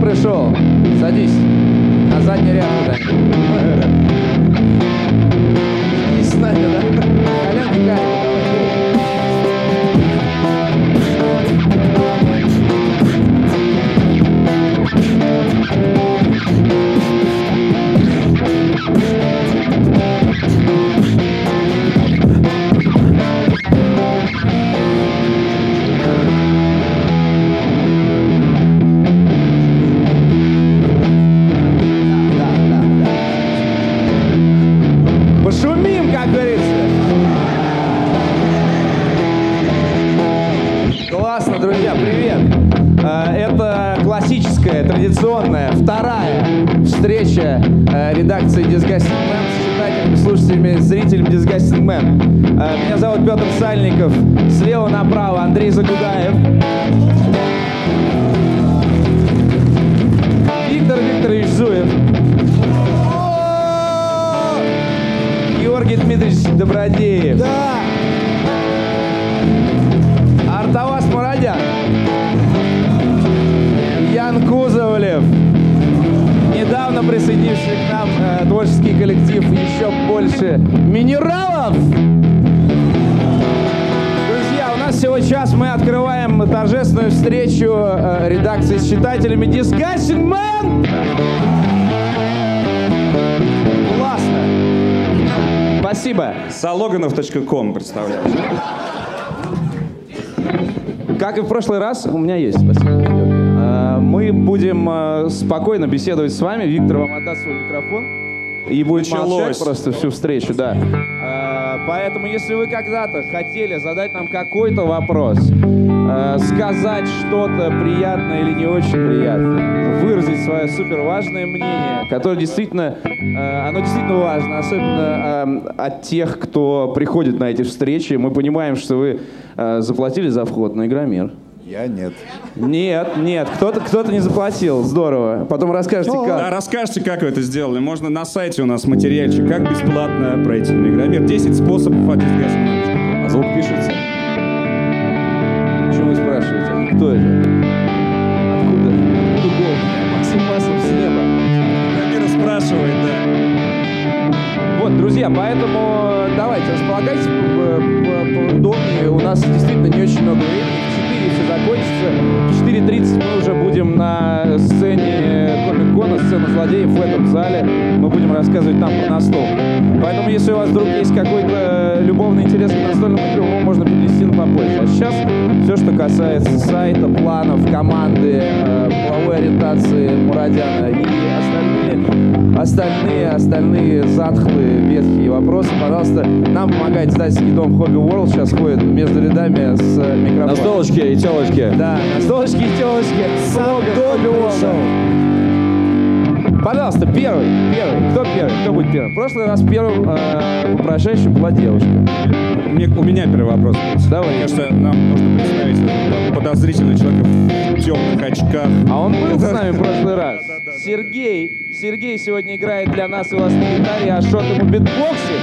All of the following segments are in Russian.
Пришел. Садись. На задний ряд куда Disgusting Man с читателями, слушателями, зрителями Disgusting Man. Э, Меня зовут Петр Сальников. Слева направо Андрей Загудаев. Виктор Викторович Зуев. Георгий Дмитриевич Добродеев. Да. Недавно присоединивший к нам э, творческий коллектив еще больше минералов. Друзья, у нас всего час. Мы открываем торжественную встречу э, редакции с читателями Discussion Man. Классно. Спасибо. Сологанов.ком представляю. Как и в прошлый раз, у меня есть, спасибо. Мы будем э, спокойно беседовать с вами. Виктор вам отдаст свой микрофон и будет молчать просто всю встречу, да. Э, Поэтому, если вы когда-то хотели задать нам какой-то вопрос, э, сказать что-то приятное или не очень приятное, выразить свое супер важное мнение, которое действительно, оно действительно важно, особенно от тех, кто приходит на эти встречи. Мы понимаем, что вы заплатили за вход на Игромир. Я нет. Нет, нет, кто-то кто не заплатил, здорово. Потом расскажете, Да, как. расскажите, как вы это сделали. Можно на сайте у нас материальчик, как бесплатно пройти на Игромир. 10 способов от Disgusting. А звук пишется. Почему вы спрашиваете? Кто это? Откуда? Откуда голос? Максим Маслов с неба. Игромира спрашивает, да. Вот, друзья, поэтому давайте, располагайтесь по- по- поудобнее. У нас действительно не очень много времени. В 4 все закончится. В 4.30 мы уже будем на сцене Комик-Кона, сцена злодеев в этом зале. Мы будем рассказывать там про настолку. Поэтому, если у вас вдруг есть какой-то любовный интерес к настольному игру, его можно перенести на попозже. А сейчас все, что касается сайта, планов, команды, э, половой ориентации Мурадяна и остальные остальные, затхлые, ветхие вопросы, пожалуйста, нам помогает издательский дом Hobby World, сейчас ходит между рядами с э, микрофоном. На столочке и телочке. Да, на столочке и телочке. Слоган Hobby World. Пожалуйста, первый, первый. Кто первый? Кто будет первым? В прошлый раз первым э, вопрошающим была девушка. Мне- у меня первый вопрос. Давай. Мне кажется, нам нужно представить подозрительного человека в темных очках. А он был с нами в прошлый раз. Сергей. Сергей сегодня играет для нас и вас на гитаре, а Шот ему битбоксит.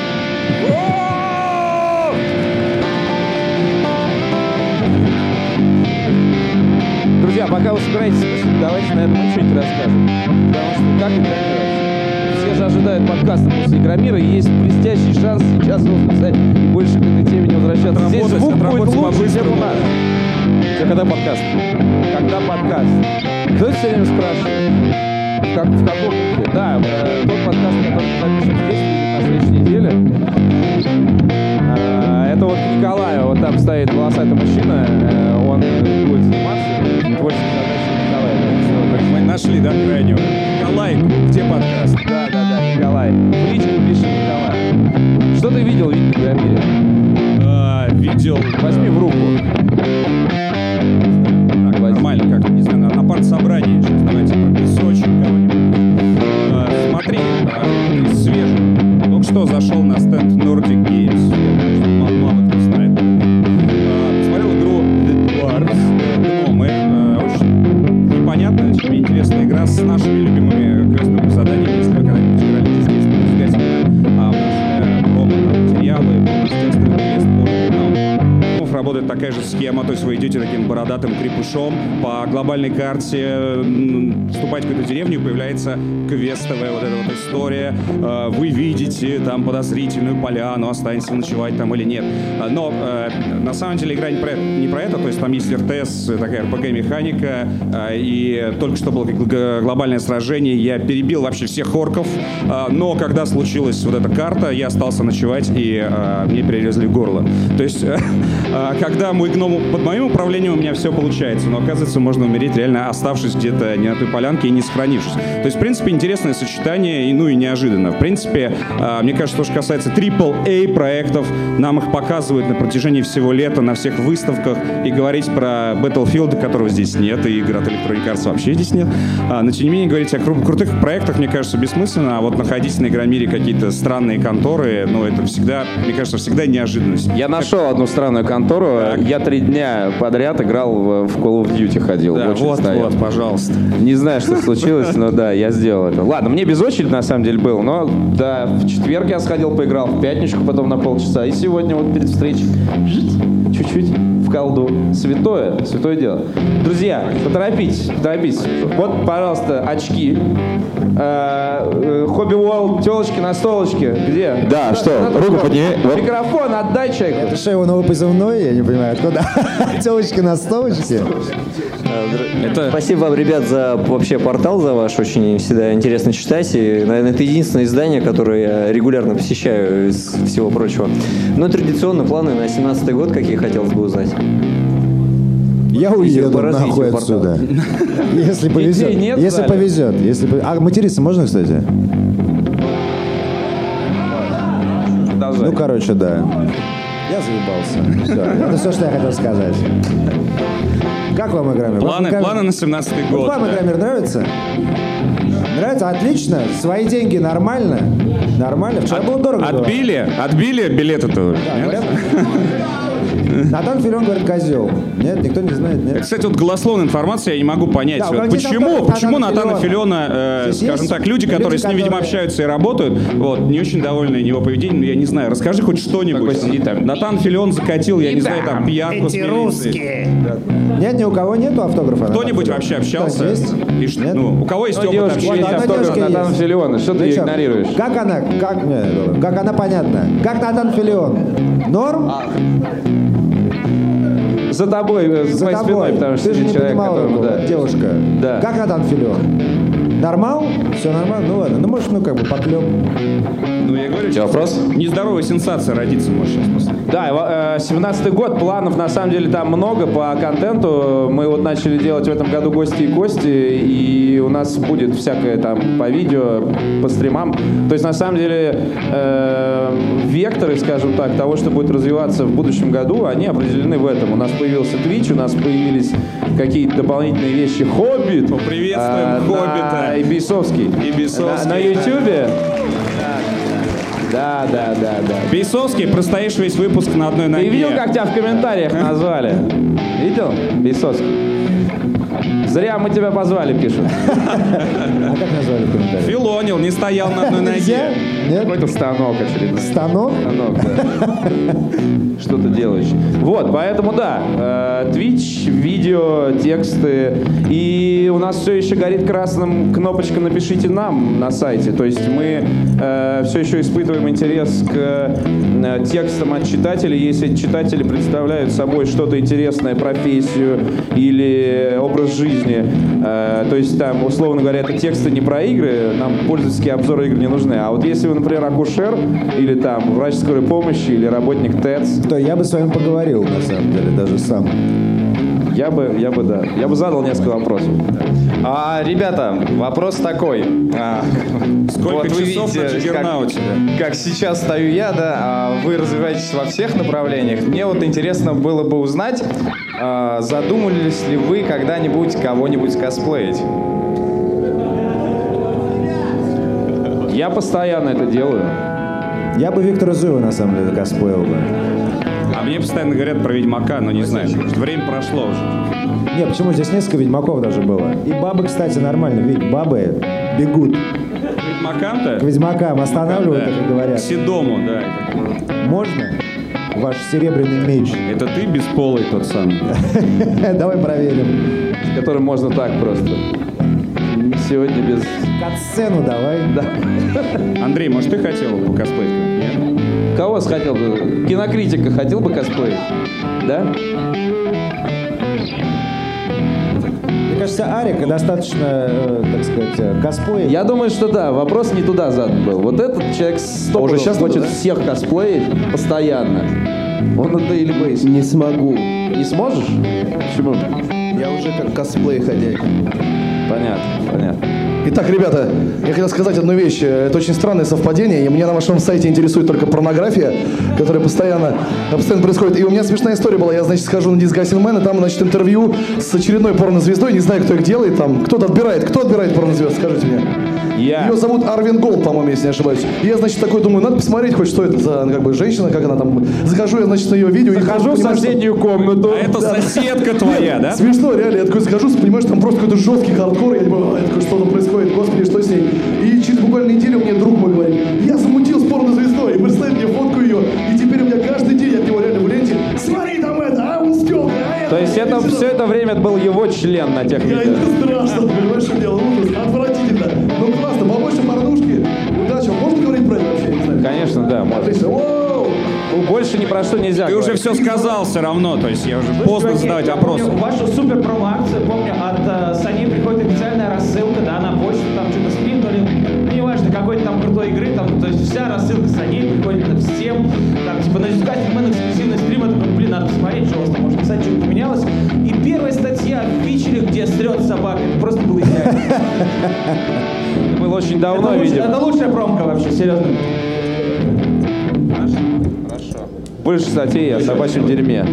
Друзья, пока вы собираетесь давайте на этом что-нибудь расскажем. Потому что как игромировать? Же ожидают подкаста после Игромира, и есть блестящий шанс сейчас его записать и больше к этой теме не возвращаться. Здесь звук будет лучше, чем у нас. Все, когда подкаст? Когда подкаст? Кто все время спрашивает? Как, в каком духе? Да, э, тот подкаст, который мы запишем здесь, на следующей неделе. Э, это вот к Николаю, вот там стоит волосатый мужчина, э, он будет заниматься творческой задачей Николая. Что- Мы нашли, да, крайнего. Николай, где подкаст? Да, Николай. В личку пишет Николай. Что ты видел, Виктор Гамире? А, видел. Возьми в руку. Так, нормально, как, не знаю, на, на партсобрании. Сейчас давайте про песочек кого-нибудь. А, смотри, а, из свежих. Только что зашел на стенд работает такая же схема, то есть вы идете таким бородатым крепышом по глобальной карте, вступаете в какую-то деревню, появляется квестовая вот эта вот история, Э, вы видите там подозрительную поляну, останетесь вы ночевать там или нет. Э, Но э, на самом деле игра не про, не про это, то есть там есть РТС, такая РПГ-механика, э, и только что было глобальное сражение, я перебил вообще всех орков, но когда случилась вот эта карта, я остался ночевать, и мне перерезали горло. То есть, когда мой гном под моим управлением, у меня все получается, но оказывается, можно умереть реально оставшись где-то не на той полянке и не сохранившись. То есть, в принципе, интересное сочетание, и, ну и неожиданно. В принципе, э, мне кажется, то, что касается AAA проектов, нам их показывают на протяжении всего лета на всех выставках, и говорить про Battlefield, которого здесь нет, и игр от Electronic Arts вообще здесь нет. А, но, тем не менее, говорить о кру- крутых проектах, мне кажется, бессмысленно, а вот находить на Игромире какие-то странные конторы, ну, это всегда, мне кажется, всегда неожиданность. Я нашел одну странную контору. Я три дня подряд играл в, в Call of Duty ходил. Да, вот, стоял. вот, пожалуйста. Не знаю, что случилось, но да, я сделал это. Ладно, мне без очереди на самом деле был, но да, в четверг я сходил, поиграл, в пятничку потом на полчаса, и сегодня вот перед встречей чуть-чуть в колду. Святое, святое дело. Друзья, поторопитесь, поторопитесь. Вот, пожалуйста, очки. Э, э, Хобби Уолл, телочки на столочке. Где? Да, что? надо Руку что? подними. Вот. Микрофон отдай человеку. Это что, его новый позывной? Я не понимаю, откуда? Телочка на столочке? Это Спасибо вам, ребят, за вообще портал, за ваш очень всегда интересно читать. И, наверное, это единственное издание, которое я регулярно посещаю из всего прочего. Но традиционно планы на 17 год, какие хотелось бы узнать. Я уеду по развитию нахуй отсюда. Если повезет. Нет Если повезет. Если А материться можно, кстати? Ну, короче, да. Я заебался. Все. Это все, что я хотел сказать. Как вам Игромир? планы, Вам планы на 17 Вот год. вам да. Игромир нравится? Нравится? Отлично. Свои деньги нормально? Нормально. Вчера было дорого. Отбили? Отбили билеты-то? Да. Натан Филин говорит козел. Нет, никто не знает, нет. Кстати, вот голословная информация, я не могу понять, Да, вот почему, Натана почему Натана Филона. Филена, э, скажем так, люди, которые люди, с ним, видимо, которые- общаются и работают, вот, не очень довольны его поведением, я не знаю, расскажи хоть что-нибудь. Сидит там. Натан Филен закатил, я не знаю, там, пьянку с милицией. Нет, ни у кого нету автографа. Кто-нибудь вообще общался? Есть? И Нет? ну, у кого есть Ну, опыт девушки общения? есть автограф Натана. Филиона. Что ты ее игнорируешь? Как она, как, как она понятна? Как Натан Филион? Норм? За тобой, э, за, тобой. спиной, потому что Ты же не человек, понимала, которому, да. девушка. Да. Как Натан Филион? Нормал? Все нормально? Ну ладно. Ну, может, ну, как бы поклеп. Ну, я говорю, У тебя вопрос? нездоровая сенсация родится может сейчас после. Да, 17 год, планов на самом деле там много по контенту. Мы вот начали делать в этом году гости и кости, и у нас будет всякое там по видео, по стримам. То есть на самом деле э, векторы, скажем так, того, что будет развиваться в будущем году, они определены в этом. У нас появился Twitch, у нас появились какие-то дополнительные вещи. Хоббит. Поприветствуем э, Хоббита. На Ибисовский. Ибисовский. На, на Ютубе. Да, да, да, да. Бейсовский, простоишь весь выпуск на одной ноге. Ты видел, как тебя в комментариях назвали? Видел? Бейсовский. Зря мы тебя позвали, пишут. А как назвали в комментариях? Филонил, не стоял на одной ноге. Нет? Какой-то станок очередной. Станок? Станок, да. Что-то делающий. Вот, поэтому да, э, Twitch, видео, тексты. И у нас все еще горит красным кнопочка «Напишите нам» на сайте. То есть мы э, все еще испытываем интерес к э, текстам от читателей. Если читатели представляют собой что-то интересное, профессию или образ жизни, э, то есть там, условно говоря, это тексты не про игры, нам пользовательские обзоры игр не нужны. А вот если вы, например, акушер или там врач скорой помощи или работник ТЭЦ, То я бы с вами поговорил, на самом деле, даже сам. я бы, я бы, да, я бы задал несколько вопросов. А, ребята, вопрос такой. А, Сколько вот вы часов на видите, Джиггернауте? Как, как сейчас стою я, да, а вы развиваетесь во всех направлениях. Мне вот интересно было бы узнать, а, задумывались ли вы когда-нибудь кого-нибудь косплеить? Я постоянно это делаю. Я бы Виктора Зуева, на самом деле, косплеил бы. А мне постоянно говорят про Ведьмака, но не знаю, время прошло уже. Не, почему? Здесь несколько ведьмаков даже было. И бабы, кстати, нормально. Ведь бабы бегут Ведьмакам-то? к ведьмакам, останавливают, Да. как К говорят. Седому, да. Можно? Ваш серебряный меч. Это ты бесполый тот самый. Давай проверим. С которым можно так просто. Сегодня без... Кат-сцену давай. Андрей, может, ты хотел бы косплеить? Нет? Кого хотел бы? Кинокритика хотел бы косплеить? Да? Кажется, Арик достаточно, э, так сказать, э, косплеит. Я думаю, что да, вопрос не туда задан был. Вот этот человек сто уже уже щас хочет туда, да? всех косплеить постоянно. Он на Daily Basis. Не смогу. Не сможешь? Почему? Я уже как косплей ходяй. Понятно, понятно. Итак, ребята, я хотел сказать одну вещь. Это очень странное совпадение, и меня на вашем сайте интересует только порнография, которая постоянно, постоянно происходит. И у меня смешная история была. Я, значит, схожу на Disgusting Man, и там, значит, интервью с очередной порнозвездой. Не знаю, кто их делает там. Кто-то отбирает. Кто отбирает порнозвезд? Скажите мне. Я. Ее зовут Арвен Голд, по-моему, если не ошибаюсь. И я, значит, такой думаю, надо посмотреть хоть, что это за как бы, женщина, как она там. Захожу я, значит, на ее видео. и Захожу в понимаю, что- соседнюю комнату. А это соседка твоя, да? Смешно, реально. Я такой захожу, понимаешь, там просто какой-то жесткий хардкор. Я думаю, «А, такой, что там происходит, господи, что с ней? И через буквально неделю мне друг мой говорит, я замутил с порнозвездой, и представь мне фотку ее, и теперь у меня каждый день от него реально в ленте, смотри там это, а он с тёлкой, а это. То есть это и все это время был его член на тех Я, видео. это страшно, понимаешь, что дело, Конечно, да, можно. Отлично, Воу! Больше ни про что нельзя Ты уже говорить. все сказал все равно, то есть я уже поздно Чуваки, задавать вопросы. помню Вашу супер промо-акцию, помню, от э, Sony приходит официальная рассылка, да, на почту, там что-то скриннули, ну, неважно, какой-то там крутой игры, там, то есть вся рассылка Sony приходит всем, там, типа, на Disgusting Man эксклюзивный стрим, я такой, блин, надо посмотреть, что у вас там, может, кстати, что-то поменялось. И первая статья в Фичере, где срет собака, это просто было идеально. Это было очень Это давно, видимо. Это лучшая промка вообще, серьезно. Больше статей о собачьем дерьме.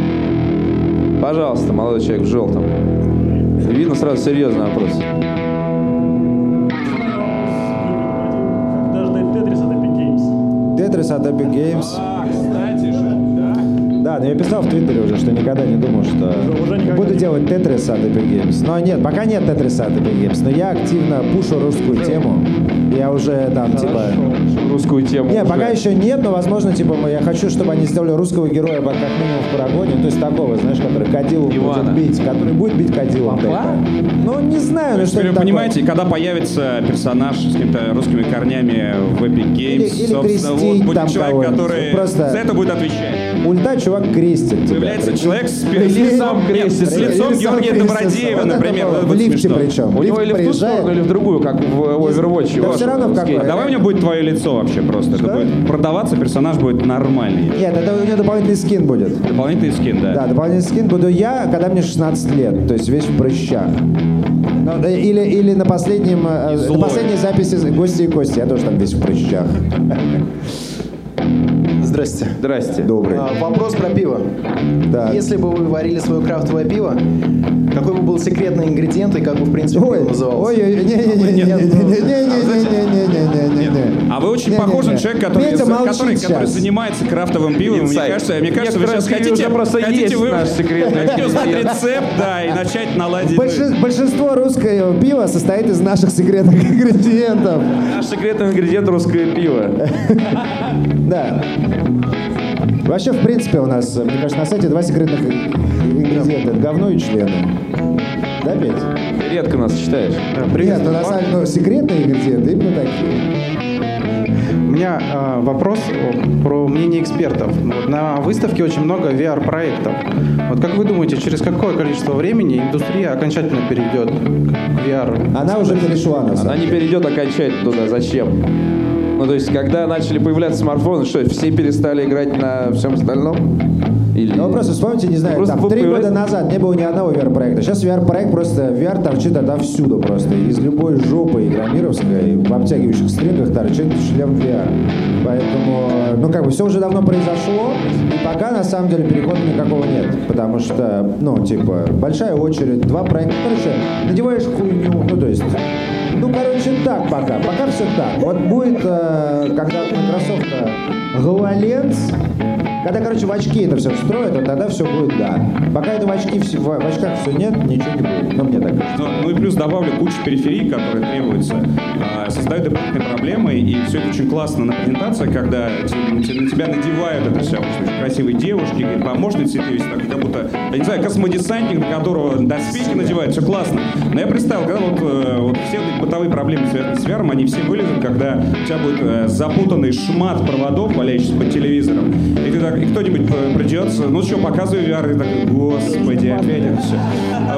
Пожалуйста, молодой человек в желтом. Видно сразу серьезный вопрос. Тетрис от Epic Games. Да, но я писал в Твиттере уже, что никогда не думал, что буду делать Тетрис от Epic Games. Но нет, пока нет Тетриса от Epic Games, но я активно пушу русскую тему. Я уже там, типа... Русскую тему. Не, уже. пока еще нет, но, возможно, типа, я хочу, чтобы они сделали русского героя, как минимум в Парагоне, то есть такого, знаешь, который Кадилу Ивана. будет бить, который будет бить Кадилу. Ну, не знаю, ну что Теперь это вы такое. понимаете, когда появится персонаж с какими-то русскими корнями в Epic Games, Или- или собственно, вот будет там человек, который Просто- за это будет отвечать. Ульта чувак крестит тебя. Появляется человек с, Или- с лицом, Или- нет, с лицом Или сам Георгия. Добродеева, например. В лифте причем. У него или в ту сторону, или в другую, как в Overwatch. Да Ваш всё равно в скейт. какой. Давай у него будет твое лицо вообще просто. Это Что? будет продаваться, персонаж будет нормальный. Нет, это у него дополнительный скин будет. Дополнительный скин, да. Да, дополнительный скин буду я, когда мне 16 лет, то есть весь в прыщах. Ну, да, или, или на, последнем, э, на последней записи «Гости и кости» я тоже там весь в прыщах. Здрасте. Здрасте. Добрый. А, вопрос про пиво. Да. Если бы вы варили свое крафтовое пиво, какой бы был секретный ингредиент и как бы в принципе Ой, пиво называлось? ой, ой, не, не, не, не, не, не, не, не, не, не, не, не. А вы очень похожи на человека, который, который, занимается крафтовым пивом. Мне кажется, мне кажется, вы сейчас хотите, просто хотите вы, наш секретный рецепт, да, и начать наладить. Большин- Большинство русского пива состоит из наших секретных ингредиентов. Наш секретный ингредиент русское пиво. Да. Вообще, в принципе, у нас, мне кажется, на сайте два секретных ингредиента. Это говно и члены. Да, Петь? Редко нас читаешь. Нет, ну, на самом деле, ну, секретные ингредиенты именно такие. У меня э, вопрос про мнение экспертов. Вот на выставке очень много VR-проектов. Вот как вы думаете, через какое количество времени индустрия окончательно перейдет к VR? Она уже перешла на Она не перейдет окончательно туда. Зачем? Ну, то есть, когда начали появляться смартфоны, что, все перестали играть на всем остальном? Или... Ну, просто вспомните, не знаю, Просто там, три появляется- года назад не было ни одного VR-проекта. Сейчас VR-проект просто, VR торчит отовсюду просто. Из любой жопы игромировской в обтягивающих стрингах торчит шлем VR. Поэтому, ну, как бы, все уже давно произошло, и пока, на самом деле, перехода никакого нет. Потому что, ну, типа, большая очередь, два проекта. Короче, надеваешь хуйню, ну, то есть... Ну, короче, так пока. Пока все так. Вот будет, э, когда Microsoft HoloLens Когда, короче, в очки это все встроят, вот тогда все будет да. Пока это в, очки, в, в очках все нет, ничего не будет. Ну, мне так кажется. Ну, ну и плюс добавлю кучу периферий, которые требуются. А, создают дополнительные проблемы, и все это очень классно на презентации, когда те- на тебя надевают это все, очень красивые девушки, говорят, помощницы, ты весь так, как будто, я не знаю, космодесантник, на которого доспехи надевают, все классно. Но я представил, когда вот, э, вот все бытовые проблемы, связанные с VR, они все вылезут, когда у тебя будет э, запутанный шмат проводов, валяющийся под телевизором, и, ты так, и кто-нибудь э, придет, ну что, показываю VR, и такой, господи, опять это все.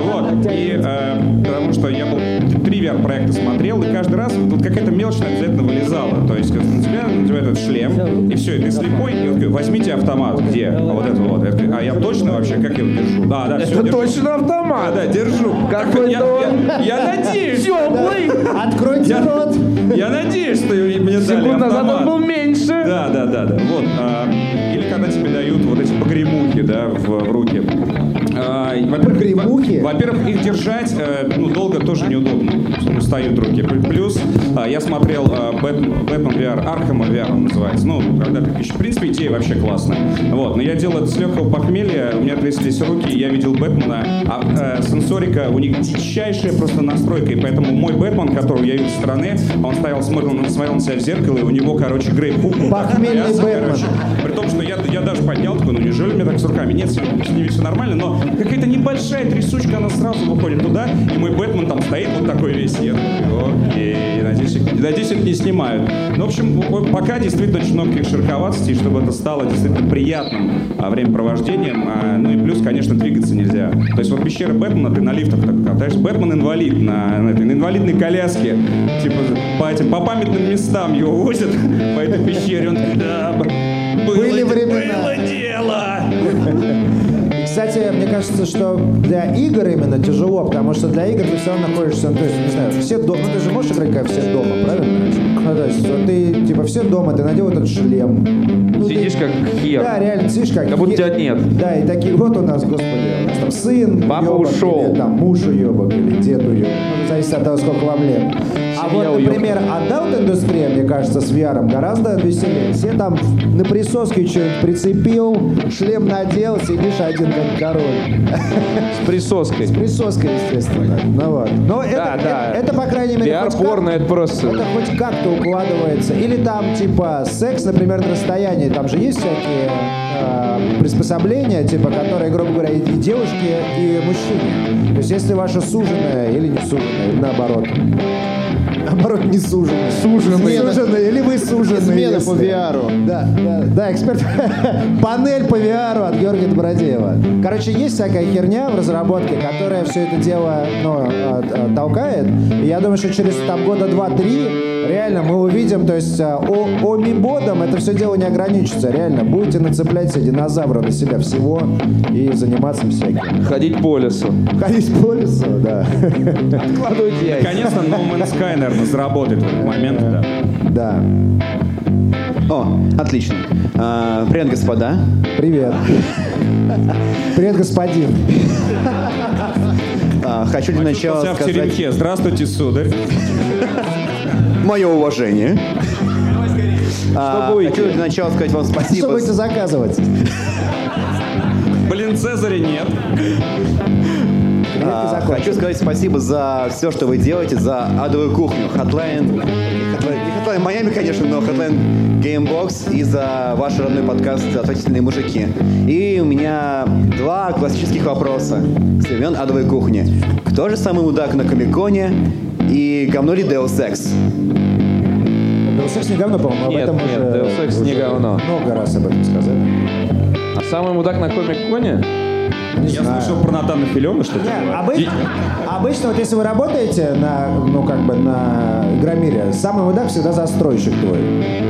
Вот, и э, потому что я был три VR-проекта смотрел, и каждый раз вот какая-то мелочь обязательно вылезала. То есть на тебя надевают этот шлем, и все, и ты слепой, и он говорит, возьмите автомат, где? А вот это вот. А я точно вообще, как его держу? Да, да, все, Это точно автомат. Да, да, держу. Какой-то я, он я, я надеюсь. Теплый. Откройте рот. я надеюсь, что мне дали Секунд назад автомат. он был меньше. Да, да, да, да. Вот. Когда тебе дают вот эти погремухи, да, в, в руки. А, во-первых, Во-первых, их держать э, ну, долго тоже неудобно. Устают руки. Плюс а, я смотрел Batman VR, Arkham VR он называется. Ну, когда ты в принципе, идея вообще классная. Вот. Но я делал это с легкого похмелья, у меня тряслись руки, я видел Бэтмена. А э, сенсорика, у них дичайшая просто настройка, и поэтому мой Бэтмен, которого я видел со стороны, он стоял, смотрел, смотрел на себя в зеркало, и у него, короче, grapple hook был так Похмельный Бэтмен. короче. При том, что я, я даже поднял, такой, ну неужели меня так с руками? Нет, с ними все нормально, но какая-то небольшая трясучка, она сразу выходит туда, и мой Бэтмен там стоит вот такой весь. Я такой, окей, надеюсь, надеюсь, это не снимают. Ну, в общем, пока действительно очень много таких широковатостей, чтобы это стало действительно приятным а, времяпровождением. А, ну и плюс, конечно, двигаться нельзя. То есть вот пещера Бэтмена, ты на лифтах так катаешься. Бэтмен инвалид на, на этой, на инвалидной коляске. Типа по этим, по памятным местам его возят по этой пещере. Он такой, да, было, Были времена. было дело. И, Кстати, мне кажется, что для игр именно тяжело, потому что для игр ты все равно находишься, ну, то есть, не знаю, все дома, ну, ты же можешь играть как все дома, правильно? Ну, то есть, вот ты, типа, все дома, ты надел этот шлем. Ну, ты- Сидишь как хер. Да, реально, сидишь как Как будто хер. тебя нет. Да, и такие, вот у нас, господи, у нас там сын Папа ёбок, ушел. или там муж уебок, или дед уебок. Ну, зависит от того, сколько вам лет. А вот, например, адалт-индустрия, мне кажется, с VR гораздо веселее. Все там на присоске что-нибудь прицепил, шлем надел, сидишь один как король. С присоской. С присоской, естественно. Ну вот. Но это, Да, да. это, это, по крайней мере, хоть VR-порно как- это просто... это хоть как-то укладывается. Или там, типа, секс, например, на расстоянии. Там же есть всякие э, приспособления, типа, которые, грубо говоря, и, и девушки, и мужчине. То есть, если ваша суженая или не суженая, наоборот. Наоборот, не суженая. Суженый. Суженая, или вы суженые. Измена если. по VR. Да, да, да, эксперт. Панель по VR от Георгия Добродеева. Короче, есть всякая херня в разработке, которая все это дело ну, э, э, толкает. И я думаю, что через там года два-три реально мы увидим, то есть э, о, о мибодам это все дело не ограничится. Реально, будете нацеплять себе динозавра на себя всего и заниматься всяким. Ходить по лесу. Ходить по лесу, да. Откладывать яйца. Конечно, No Man's Sky, наверное, заработает в этот момент, да. Да. О, отлично. А, привет, господа. Привет. Привет, господин. А, хочу для начала в сказать теремке. Здравствуйте, сударь. Мое уважение. А, будете? хочу для начала сказать вам Что спасибо. будете заказывать? Блин, Цезаря нет. А, хочу сказать спасибо за все, что вы делаете, за адовую кухню. Hotline, не Hotline, не Hotline Miami, конечно, но Hotline Gamebox и за ваш родной подкаст «Отвратительные мужики». И у меня два классических вопроса с времен адовой кухни. Кто же самый мудак на Комиконе и говно ли Deus Ex? Deus Ex не говно, по-моему, об Нет, этом нет, уже, Deus Ex не уже говно. Много раз об этом сказали. А самый мудак на комик-коне? Не Я знаю. слышал про Натана Филена, что Не, то обы- Обычно, вот если вы работаете на, ну, как бы на Игромире, самый мудак всегда застройщик твой.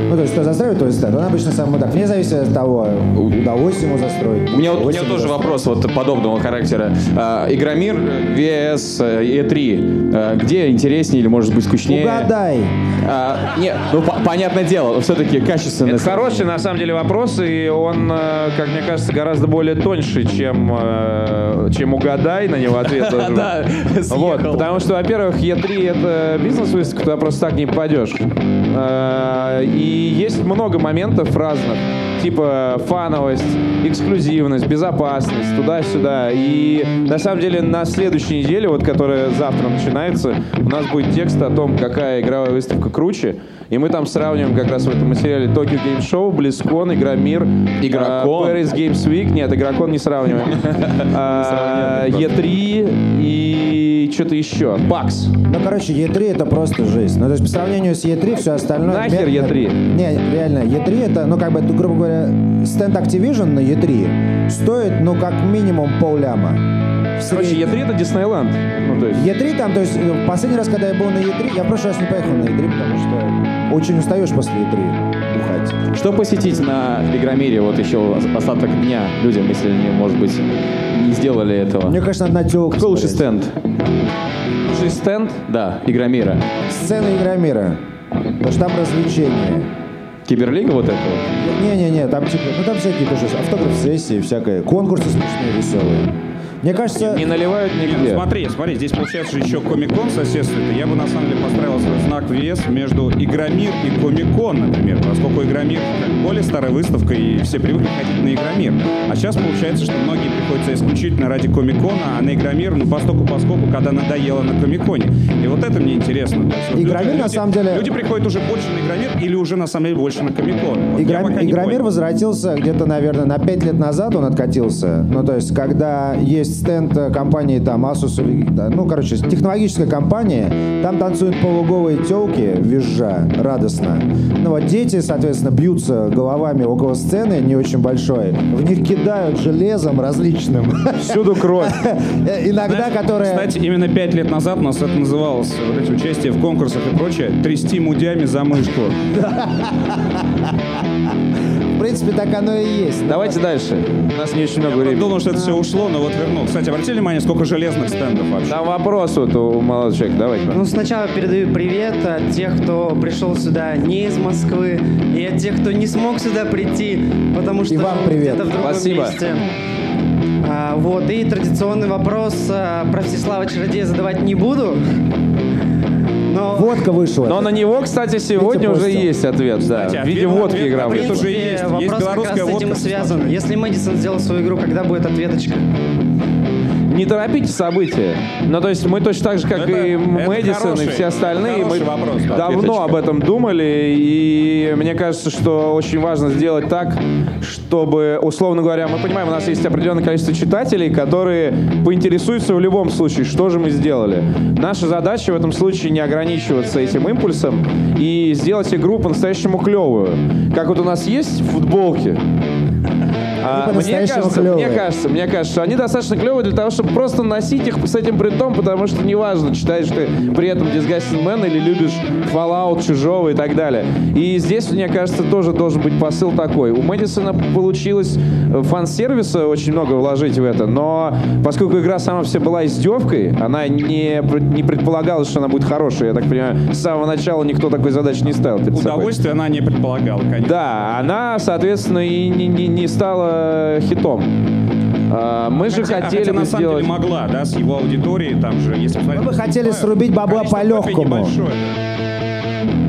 Ну, то есть, кто застраивает, то есть, он обычно самый мудак. Вне зависимости от того, удалось ему застроить. У меня, вот- у меня тоже застроить. вопрос вот подобного характера. А, Игромир VS э, E3. А, Где интереснее или может быть скучнее? Угадай. А, нет, ну по- понятное дело, все-таки качественно. Это хороший, на самом деле, вопрос, и он, э, как мне кажется, гораздо более тоньше, чем, э, чем угадай на него ответ. должен. Да, Вот, потому что, во-первых, E3 это бизнес-выставка, туда просто так не попадешь. Э, И есть много моментов разных. типа фановость, эксклюзивность, безопасность, туда-сюда. И на самом деле на следующей неделе, вот которая завтра начинается, у нас будет текст о том, какая игровая выставка круче. И мы там сравниваем как раз в этом материале Tokyo Game Show, BlizzCon, Игромир, Игрокон? а, Paris Games Week. Нет, Игрокон не сравниваем. А, E3 и что-то еще. Бакс. Ну, короче, E3 это просто жесть. Ну, то есть по сравнению с E3 все остальное... Нахер мер- E3? Не, реально, E3 это, ну, как бы, грубо говоря, стенд Activision на E3 стоит, ну, как минимум полляма. Короче, среднем. E3 это Диснейленд. Ну, то есть... E3 там, то есть, э, последний раз, когда я был на E3, я в прошлый раз не поехал на E3, потому что очень устаешь после E3 бухать. Что посетить на Игромире вот еще остаток дня людям, если они, может быть, не сделали этого? Мне кажется, надо на телку Какой лучший стенд? Лучший стенд? Да, Игромира. Сцена Игромира. Потому что там развлечения. Киберлига вот это вот? Не-не-не, там типа, ну там всякие тоже автограф-сессии, всякое, конкурсы смешные, веселые. Мне кажется, Не наливают Не, нигде. смотри, смотри, здесь получается же еще Комик-кон соседствует. И я бы на самом деле поставил свой знак вес между Игромир и Комик-кон, например. Поскольку Игромир более старая выставка, и все привыкли ходить на Игромир. А сейчас получается, что многие приходятся исключительно ради Комик-кона, а на Игромир, ну, постоку поскольку, когда надоело на Комик-коне. И вот это мне интересно. То есть вот Игромир, люди- на самом деле- Люди приходят уже больше на Игромир или уже на самом деле больше на Комик-кон? Вот Игром- Игромир понял. возвратился где-то, наверное, на 5 лет назад он откатился. Ну, то есть, когда есть стенд э, компании там Asus, ну, короче, технологическая компания, там танцуют полуголые телки, визжа, радостно. Ну, вот дети, соответственно, бьются головами около сцены, не очень большой. В них кидают железом различным. Всюду кровь. Иногда, Знаешь, которые... Кстати, именно пять лет назад у нас это называлось, вот эти участия в конкурсах и прочее, трясти мудями за мышку. В принципе, так оно и есть. Давайте дальше. У нас не очень много Я времени. думал, что это все ушло, но вот вернул. Кстати, обратили внимание, сколько железных стендов вообще? Там вопрос вот у молодого человека. Давайте. Ну, сначала передаю привет от тех, кто пришел сюда не из Москвы, и от тех, кто не смог сюда прийти, потому что И вам привет. где-то в другом Спасибо. месте. А, вот, и традиционный вопрос а, про Всеслава Чародея задавать не буду. Но Водка вышла. Но на него, кстати, сегодня уже есть ответ, да. Кстати, В виде водки ответ- игра уже есть. Есть вопрос как белорусская раз с этим водка. связан. Если Мэдисон сделал свою игру, когда будет ответочка? Не торопите события. Ну, то есть мы точно так же, как Это- и Мэдисон и хороший- все остальные, мы вопрос, да, давно ответочка. об этом думали, и мне кажется, что очень важно сделать так, чтобы, условно говоря, мы понимаем, у нас есть определенное количество читателей, которые поинтересуются в любом случае, что же мы сделали. Наша задача в этом случае не ограничиваться этим импульсом и сделать игру по-настоящему клевую. Как вот у нас есть футболки, а, мне кажется, мне клевые. кажется, мне кажется, что они достаточно клевые для того, чтобы просто носить их с этим принтом, потому что неважно, читаешь ты при этом Disgusting Man или любишь Fallout, Чужого и так далее. И здесь, мне кажется, тоже должен быть посыл такой. У Мэдисона получилось э, фан-сервиса очень много вложить в это, но поскольку игра сама все была издевкой, она не, не предполагала, что она будет хорошей. Я так понимаю, с самого начала никто такой задачи не ставил перед собой. Удовольствие она не предполагала, конечно. Да, она, соответственно, и не, не- не стала хитом. А, Мы же Хотя- хотели хотя бы на самом сделать... деле могла, да, с его аудиторией, там же, если посмотреть... Мы бы хотели количество срубить бабла по-легкому. небольшое,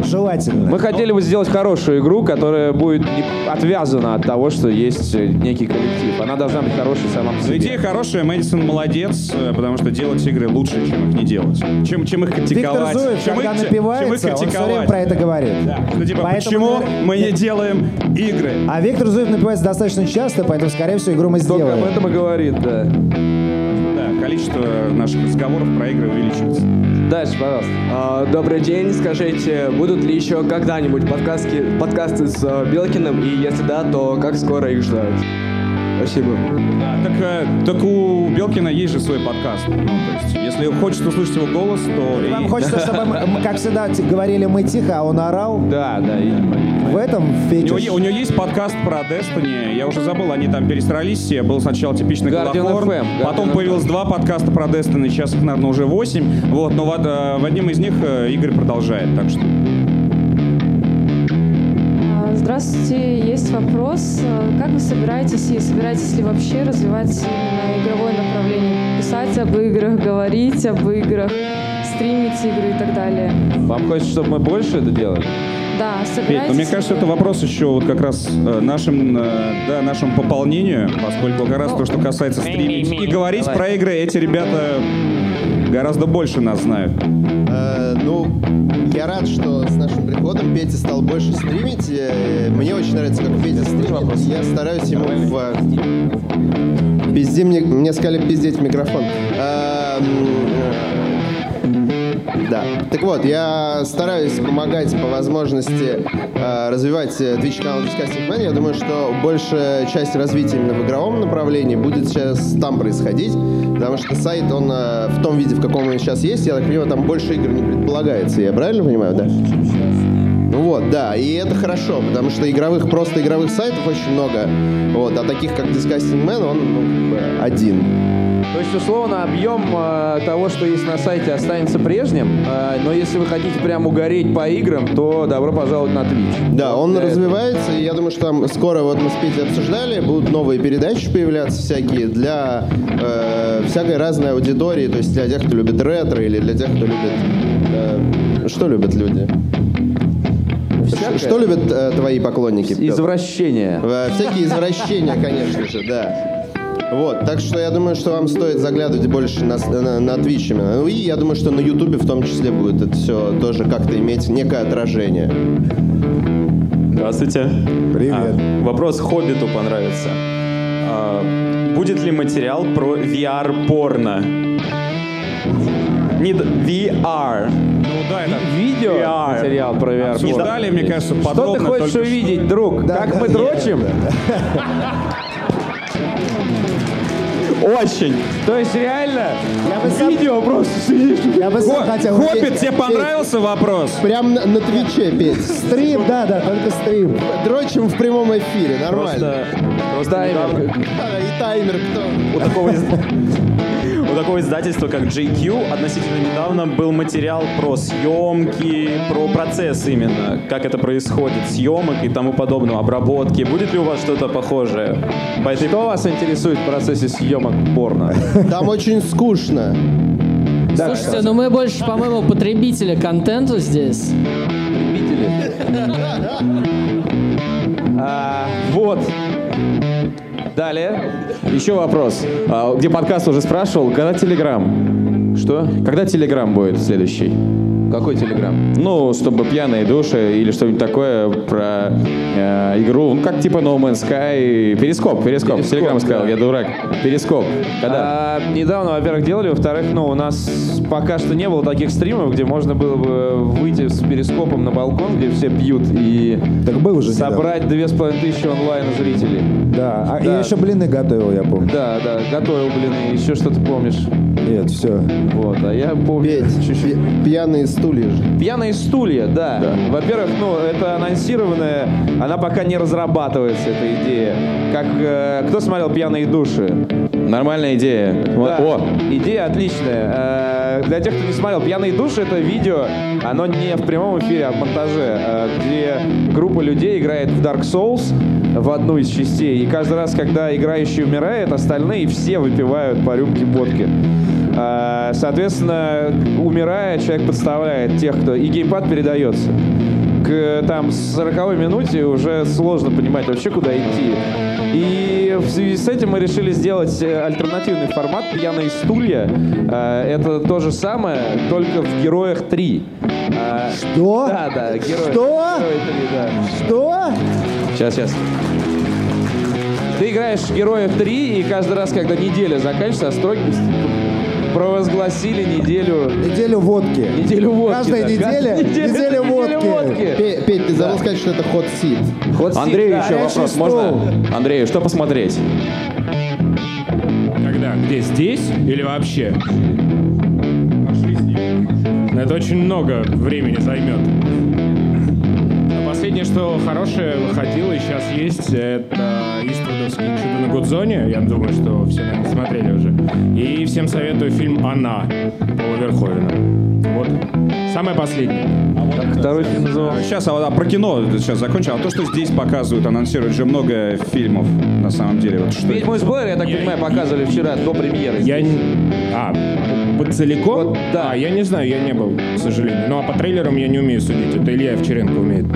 Желательно. Мы хотели бы сделать хорошую игру, которая будет не отвязана от того, что есть э, некий коллектив. Она должна быть хорошей сама по да. себе. Идея хорошая, Мэдисон молодец, э, потому что делать игры лучше, чем их не делать. Чем, чем их Виктор критиковать. Зуев, чем когда их, чем их напивается, он все время критиковать. про это говорит. Да, что типа, Поэтому, почему наверное, мы не делаем игры? А Виктор Зуев напивается достаточно часто, поэтому, скорее всего, игру мы Только сделаем. об этом и говорит, да. Да, количество наших разговоров про игры увеличивается. Дальше, пожалуйста. А, Добрый день, скажите, будут ли еще когда-нибудь подкастки, подкасты с э, Белкиным, и если да, то как скоро их ждать? Спасибо. Да, так, э, так у Белкина есть же свой подкаст. Ну, то есть, если хочет услышать его голос, то... и- Вам хочется, чтобы, мы, как всегда, говорили мы тихо, а он орал? Да, да. и- В этом У него, фетиш. у него есть подкаст про Destiny. Я уже забыл, они там пересрались все. Был сначала типичный Guardian Голохорн, FM, потом появилось два подкаста про Destiny. Сейчас их, наверное, уже восемь. Вот, но в, э, в одном из них э, Игорь продолжает. Так что Здравствуйте, есть вопрос. Как вы собираетесь и собираетесь ли вообще развивать именно игровое направление? Писать об играх, говорить об играх, стримить игры и так далее. Вам хочется, чтобы мы больше это делали? Да, Петь, собираетесь но мне кажется, это вопрос еще вот как раз э, нашим, э, да, нашему пополнению, поскольку как раз то, что касается стримить и говорить Давай. про игры, эти ребята гораздо больше нас знают. Э, ну, я рад, что с нашим приходом Петя стал больше стримить. Э, Мне очень нравится, как Петя стримит. Я стараюсь ему в... Пизди мне... Мне сказали пиздеть в микрофон. Э, Да. Так вот, я стараюсь помогать по возможности э, развивать э, Twitch канал Disgusting Man. Я думаю, что большая часть развития именно в игровом направлении будет сейчас там происходить, потому что сайт, он э, в том виде, в каком он сейчас есть, я так понимаю, там больше игр не предполагается. Я правильно понимаю, да? Ну вот, да, и это хорошо, потому что игровых, просто игровых сайтов очень много, вот, а таких, как Disgusting Man, он ну, один. То есть, условно, объем э, того, что есть на сайте, останется прежним, э, но если вы хотите прям угореть по играм, то добро пожаловать на Twitch. Да, он Для этого. развивается, и я думаю, что там скоро, вот мы с Петей обсуждали, будут новые передачи появляться всякие для э, всякой разной аудитории, то есть для тех, кто любит ретро, или для тех, кто любит... э, что любят люди? Всякое. Что любят э, твои поклонники? Извращения. Э, Всякие извращения, конечно же, да. Вот, так что я думаю, что вам стоит заглядывать больше на, на, на Twitch именно. Ну и я думаю, что на Ютубе в том числе будет это все тоже как-то иметь некое отражение. Здравствуйте. Привет. А, вопрос Хоббиту понравится. А, будет ли материал про VR-порно? Не VR. Ну да, это Видео VR. материал про VR. Обсуждали, мне кажется, Что подробно. ты хочешь увидеть, друг? Да, как да, мы дрочим? Очень. То есть реально Я бы сам- видео просто сидишь. Я бы сам Хо- хотел... Хоббит, тебе понравился вопрос? Прям на, на Твиче, Петь. Стрим, да, да, только стрим. Дрочим в прямом эфире, нормально. Просто, просто недавно Да, И таймер кто? у такого, такого издательства, как JQ, относительно недавно был материал про съемки, про процесс именно, как это происходит, съемок и тому подобного, обработки. Будет ли у вас что-то похожее? По этой... Что вас интересует в процессе съемок порно? Там очень скучно. Слушайте, ну мы больше, по-моему, потребители контента здесь. Любители. А, вот. Далее. Еще вопрос. А, где подкаст уже спрашивал, когда Телеграм? Что? Когда Телеграм будет следующий? Какой телеграм? Ну, чтобы пьяные души или что-нибудь такое про э, игру, ну, как типа No Man's Sky, Перископ, Перископ, Перископ, Телеграм сказал, да. я дурак. Перископ, когда? А, недавно, во-первых, делали, во-вторых, ну, у нас пока что не было таких стримов, где можно было бы выйти с перископом на балкон, где все пьют, и Так был уже собрать две с половиной тысячи онлайн зрителей. Да, а Да. я еще блины готовил, я помню. Да, да, готовил, блин, и еще что-то помнишь. Нет, все. Вот, а я помню. Петь, пи- пьяные стулья же. Пьяные стулья, да. Во-первых, ну, это анонсированная, она пока не разрабатывается, эта идея. Как, э, кто смотрел «Пьяные души»? Нормальная идея. Вот- Да, О, идея отличная. Э, Для тех, кто не смотрел, «Пьяные души» — это видео, оно не в прямом эфире, а в монтаже, э, где группа людей играет в Dark Souls в одну из частей, и каждый раз, когда играющий умирает, остальные все выпивают по рюмке водки. Э, Соответственно, умирая, человек подставляет тех, кто... И геймпад передается. К там 40 минуте уже сложно понимать вообще, куда идти. И в связи с этим мы решили сделать э, альтернативный формат «Пьяные стулья». Э, Это то же самое, только в «Героях 3». Что? Да, да, герои. Что? Герои 3, да. Что? Сейчас, сейчас. Ты играешь в Героев 3, и каждый раз, когда неделя заканчивается, Остроги провозгласили неделю... Неделю водки. Неделю водки. Каждая да. неделя неделя неделя водки. Пе- Петь, ты забыл сказать, что это ход сит. Андрею да. еще вопрос, можно? Андрею, что посмотреть? Когда? Где? Здесь или вообще? Это очень много времени займет. А Последнее, что хорошее выходило и сейчас есть, это Иствудовский «Чудо на Гудзоне». Я думаю, что все, наверное, смотрели уже. И всем советую фильм «Она» Пола Верховена. Вот. Самое последнее. Второй фильм назывался? Сейчас, а, а про кино сейчас закончу. А то, что здесь показывают, анонсируют же много фильмов, на самом деле. Вот что Ведьму из Блэр, я так понимаю, показывали вчера до премьеры. Я не... А, по целиком? да. А, я не знаю, я не был, к сожалению. Ну, а по трейлерам я не умею судить. Это Илья Овчаренко умеет.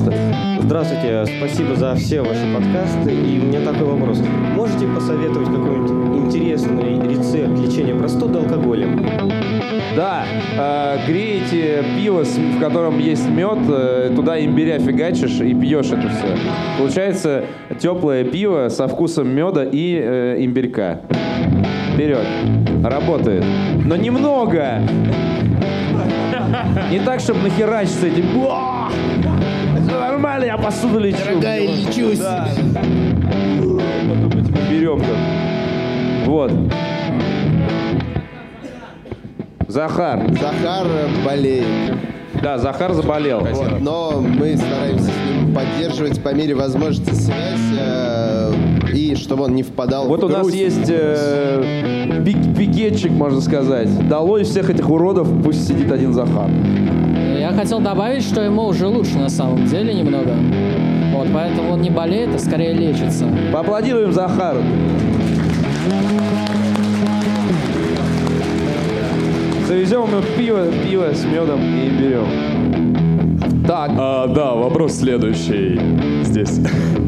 Пожалуйста. Здравствуйте, спасибо за все ваши подкасты. И у меня такой вопрос. Можете посоветовать какой-нибудь интересный рецепт лечения простуды алкоголем? Да, э, греете пиво, в котором есть мед, э, туда имбиря фигачишь и пьешь это все. Получается теплое пиво со вкусом меда и э, имбирька. Вперед. Работает. Но немного. Не так, чтобы нахерачиться этим. «Уа! Всё нормально, я посуду лечу. Дорогая, лечусь. Да. Потом этим берем там. Вот. Захар. Захар болеет. Да, Захар заболел. Вот, но мы стараемся с ним поддерживать по мере возможности связь, э, и чтобы он не впадал Вот в у нас есть э, пик- пикетчик, можно сказать. Долой всех этих уродов, пусть сидит один Захар. Я хотел добавить, что ему уже лучше на самом деле немного. Вот, поэтому он не болеет, а скорее лечится. Поаплодируем Захару. Завезем ему пиво, пиво с медом и берем. Так. А, да, вопрос следующий здесь.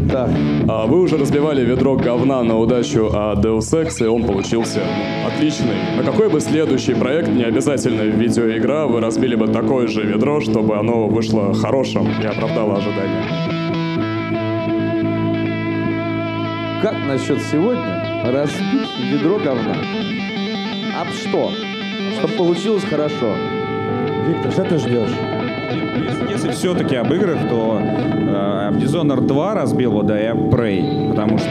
Так. А, вы уже разбивали ведро говна на удачу от Deus Ex, и он получился отличный. На какой бы следующий проект, не обязательно видеоигра, вы разбили бы такое же ведро, чтобы оно вышло хорошим и оправдало ожидания? Как насчет сегодня разбить ведро говна? Об что? Чтобы получилось хорошо. Виктор, что ты ждешь? Если все-таки об играх, то э, Dishonored 2 разбил вот, об Prey, потому что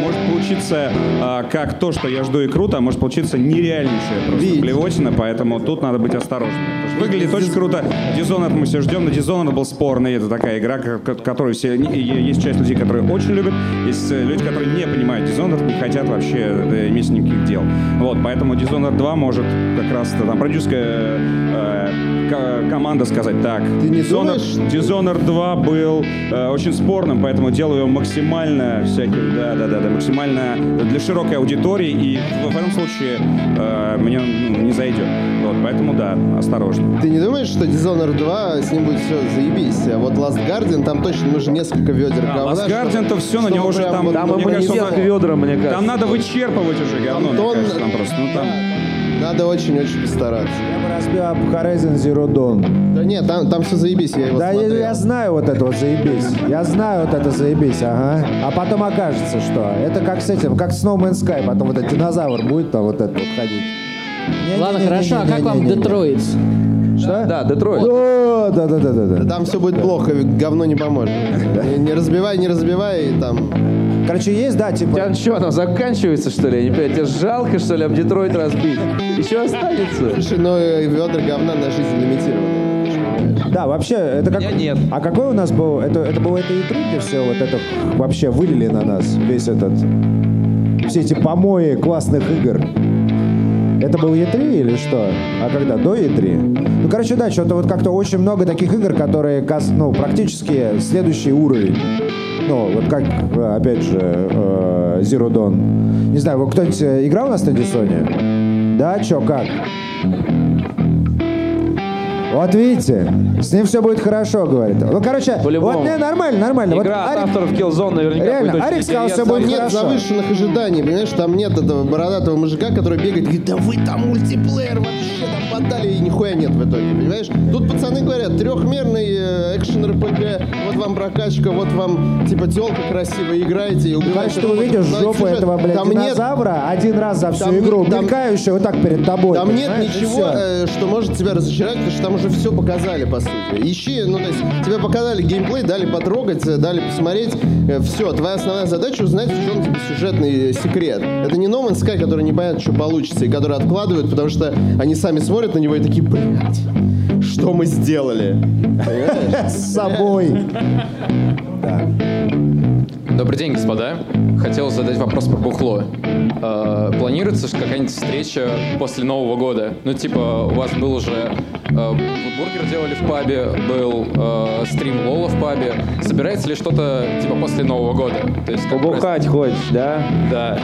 может получиться э, как то, что я жду и круто, а может получиться нереальнейшая просто блевотина, поэтому тут надо быть осторожным. Выглядит очень круто. Dishonored мы все ждем, но Dishonored был спорный. Это такая игра, ко- ко- которую все... не- Есть часть людей, которые очень любят, есть э, люди, которые не понимают Dishonored, не хотят вообще э, иметь никаких дел. Вот, поэтому Dishonored 2 может как раз там продюсерская э, ко- команда сказать, так, Dishonored, Dishonored 2 был э, очень спорным, поэтому делаю его максимально всяким, да, да, да, да, максимально для широкой аудитории, и в, в этом случае э, мне ну, не зайдет. Вот, поэтому да, осторожно. Ты не думаешь, что Dishonored 2 с ним будет все заебись? А вот Last Guardian, там точно нужно несколько ведер Да, говна. Last Guardian, то все, на него уже там... вот- мне мне кажется, он- ведра, мне кажется. Там надо вычерпывать уже говно, мне тонн- кажется, там просто. Ну, там... Надо очень-очень постараться. Я бы разбил об Horizon Zero Dawn. Да нет, там, там все заебись, я его Да, я, смотрел. я знаю вот это вот заебись. Я знаю вот это заебись, ага. А потом окажется, что это как с этим, как с No Man's Sky. Потом вот этот динозавр будет там вот этот вот ходить. Ладно, хорошо, а как вам Детройт? Что? Да, Детройт. О, да, да, да, да, да. Там все будет плохо, говно не поможет. Не, не разбивай, не разбивай, и там... Короче, есть, да, типа... Тебя что, оно заканчивается, что ли? Я не понимаю, тебе жалко, что ли, об Детройт разбить? Еще останется? Слушай, ну ведра говна на жизнь лимитированы. Да, вообще, это как... нет. А какой у нас был... Это, это было это E3, где все вот это вообще вылили на нас, весь этот... Все эти помои классных игр. Это был E3 или что? А когда? До E3? Ну, короче, да, что-то вот как-то очень много таких игр, которые, ну, практически следующий уровень. Ну, вот как, э, опять же, э, Zero Dawn. Не знаю, вы кто-нибудь э, играл на Стадисоне? Да, чё, как? Вот видите, с ним все будет хорошо, говорит. Ну, короче, вот не, нормально, нормально. Вот Игра от Арик- авторов Killzone наверняка Реально, будет Арик сказал, всё будет Там нет хорошо. завышенных ожиданий, понимаешь? Там нет этого бородатого мужика, который бегает и говорит, да вы там мультиплеер вообще там поддали, и нихуя нет в итоге, понимаешь? Тут пацаны говорят, трехмерный э, экшен РПГ, вот вам прокачка, вот вам типа телка красивая, играете и убиваете. Конечно, ты увидишь жопу сюжет- этого, блядь, там нет- динозавра один раз за всю там игру, там- мелькающую вот так перед тобой. Там нет ничего, э, что может тебя разочаровать, потому что там уже все показали, по сути. Ищи, ну, то есть, тебе показали геймплей, дали потрогать, э, дали посмотреть. все, твоя основная задача узнать, в чем тебе сюжетный секрет. Это не No Man's Sky, который непонятно, что получится, и который откладывают, потому что они сами смотрят на него и такие, блядь, что мы сделали? С собой. Добрый день, господа. Хотел задать вопрос про бухло. Э, планируется же какая-нибудь встреча после Нового года? Ну, типа, у вас был уже... э, бургер делали в пабе, был э, стрим Лола в пабе. Собирается ли что-то, типа, после Нового года? То есть, как Побухать хочешь, да? Да.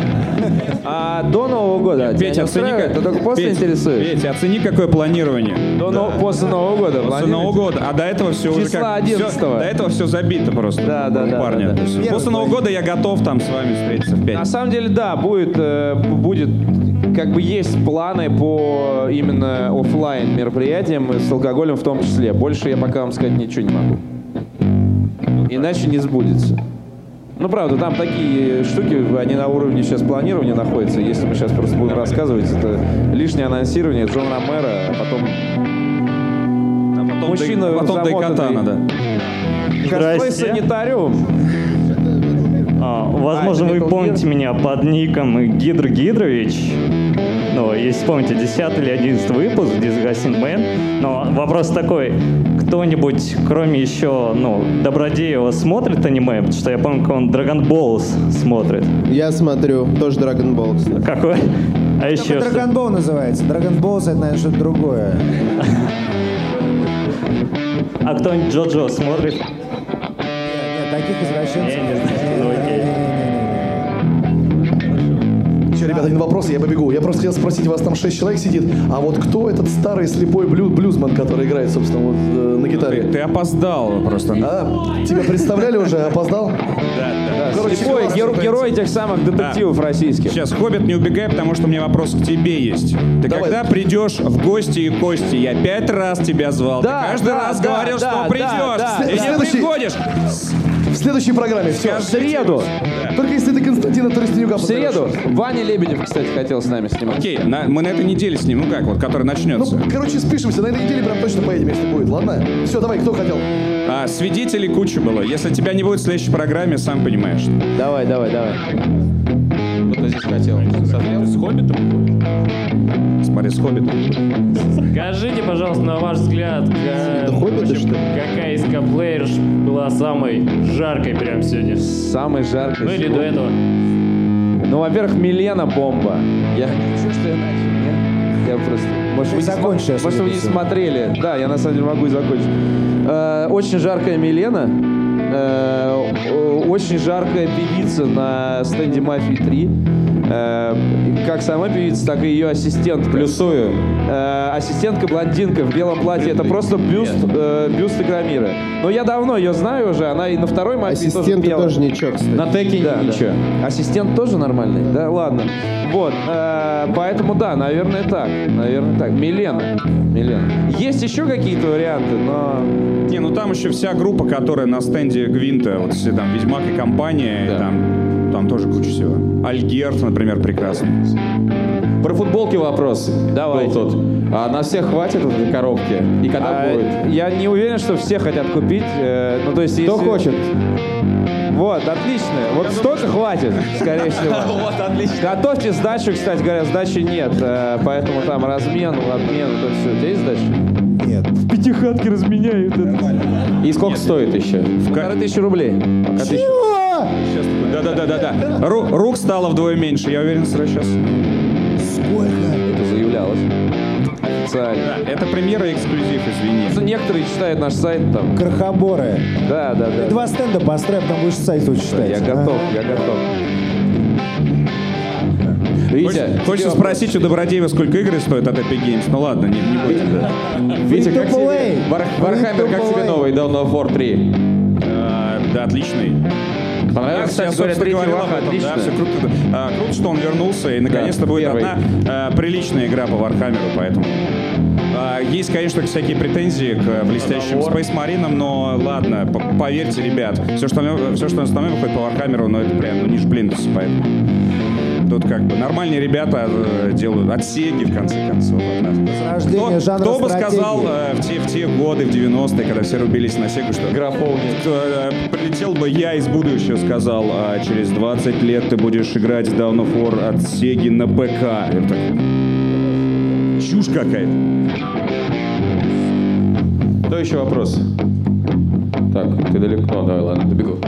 А до Нового года не оцени, как... Ты только после интересует? Петя, оцени, какое планирование. До но- После Нового года После? Нового года. А до этого все уже Числа как... 11 всё- до этого все забито просто. Да, да, да, парня. да, да. После Нового года я готов там с вами встретиться в На пятницу. самом деле, да, будет, э, будет, как бы есть планы по именно оффлайн мероприятиям с алкоголем в том числе. Больше я пока вам сказать ничего не могу. Иначе не сбудется. Ну, правда, там такие штуки, они на уровне сейчас планирования находятся. Если мы сейчас просто будем рассказывать, это лишнее анонсирование Джон Ромеро, а потом... потом Мужчина до- потом замотанный Икатана, да. Косплей-санитариум. А, возможно, А, вы помните меня под ником Гидр Гидрович. Ну, если помните, 10 или 11 выпуск Disgusting Man. Но вопрос такой, кто-нибудь, кроме еще, ну, Добродеева, смотрит аниме? Потому что я помню, как он Dragon Balls смотрит. Я смотрю, тоже Dragon Ball. кстати. Какой? А еще что? Dragon Ball называется. Dragon Ball это, наверное, что-то другое. А кто-нибудь Джоджо смотрит? Нет, таких извращенцев. Че, ребята, один вопрос, я побегу. Я просто хотел спросить, у вас там шесть человек сидит, а вот кто этот старый слепой блю- блюзман, который играет, собственно, вот э, на гитаре? Ты опоздал просто. А, тебя представляли уже, опоздал? Да, Короче, Слепой герой, этих самых детективов российских. Сейчас, Хоббит, не убегай, потому что у меня вопрос к тебе есть. Ты Давай. когда придешь в гости и Кости? Я пять раз тебя звал. Да, Ты каждый да, раз да, говорил, да, что да, придешь. да. И не приходишь. В следующей программе, все. В среду. Только если ты Константина Тростенюка В среду. Ваня Лебедев, кстати, хотел с нами снимать. Окей, на- мы на этой неделе с ним, ну как, вот, который начнется. Ну, короче, спишемся, на этой неделе прям точно поедем, если будет, ладно? Все, давай, кто хотел? А, свидетелей куча было. Если тебя не будет в следующей программе, сам понимаешь. Давай, давай, давай. Кто здесь хотел? С Хоббитом? Смотри, с Хоббитом. Скажите, пожалуйста, на ваш взгляд, ка- в общем, какая из каплеерш была самой жаркой прям сегодня? Самый жаркий. Ну или до этого. Ну, во-первых, Милена бомба. Я хочу, что я начал, нет? Я просто... Может, вы, не сейчас Может, вы не смотрели. Да, я на самом деле могу и закончить. Э, очень жаркая Милена. Э, очень жаркая певица на стенде «Мафии 3». Э, как сама певица, так и ее ассистент. Плюсую. Э, ассистентка блондинка в белом платье. Это просто бюст, э, бюст Игромира. Но я давно ее знаю уже. Она и на второй «Мафии» тоже пела. тоже ничего, кстати. На теке Да, да. ничего. Ассистент тоже нормальный? Да, ладно. Вот, э, поэтому да, наверное так. Наверное так. Милена. Милена. Есть еще какие-то варианты, но... Не, ну там еще вся группа, которая на стенде Гвинта, вот все там Ведьмак и компания, и там, там тоже куча всего. Альгерт, например, прекрасный. Про футболки вопрос. Давайте. Был тут. А на всех хватит этой коробки? И когда А, будет? Я не уверен, что все хотят купить. э, ну, то есть, Кто если- хочет? Вот, отлично. Вот столько хватит, скорее всего. Вот, отлично. Готовьте сдачу, кстати говоря, сдачи нет. э, Поэтому там размен, обмен, вот это все. У тебя есть сдача? Нет. В пятихатке разменяют. И сколько стоит еще? Полторы тысячи рублей. Такой, да-да-да-да-да. Ру- рук стало вдвое меньше, я уверен, что сейчас. Это заявлялось. Официально. Да, это премьера эксклюзив, извини. Просто Некоторые читают наш сайт там. Крохоборы. Да, да, Ты да. два стенда построим, там будешь сайт лучше читать. Я готов, я готов. Витя, Хочется, тебе спросить у Добродеева, сколько игры стоят от Epic Games. Ну ладно, не, не будем. да. Витя, как тебе? Вархаммер, как тебе новый Dawn of War 3? А, Да, отличный. Понравилось, кстати Я, говоря, третий говорил об этом. Да, все круто. А, круто, что он вернулся, и наконец-то будет первый. одна а, приличная игра по Вархаммеру, поэтому... А, есть, конечно, всякие претензии к а, блестящим Space Marine, но ладно, по- поверьте, ребят, все, что, все, что остальное выходит по Вархаммеру, ну это прям ну, ниже плинтуса, поэтому... Тут как бы нормальные ребята э, делают от Сеги, в конце концов. Возрождение Кто, кто бы стратегии. сказал э, в, те, в те годы, в 90-е, когда все рубились на Сегу, что Графоуни. э, прилетел бы я из будущего, сказал, а через 20 лет ты будешь играть в Dawn of War от Сеги на ПК. Я так, Чушь какая-то. Кто еще вопрос? Так, ты далеко. Ну, давай, ладно, добегу.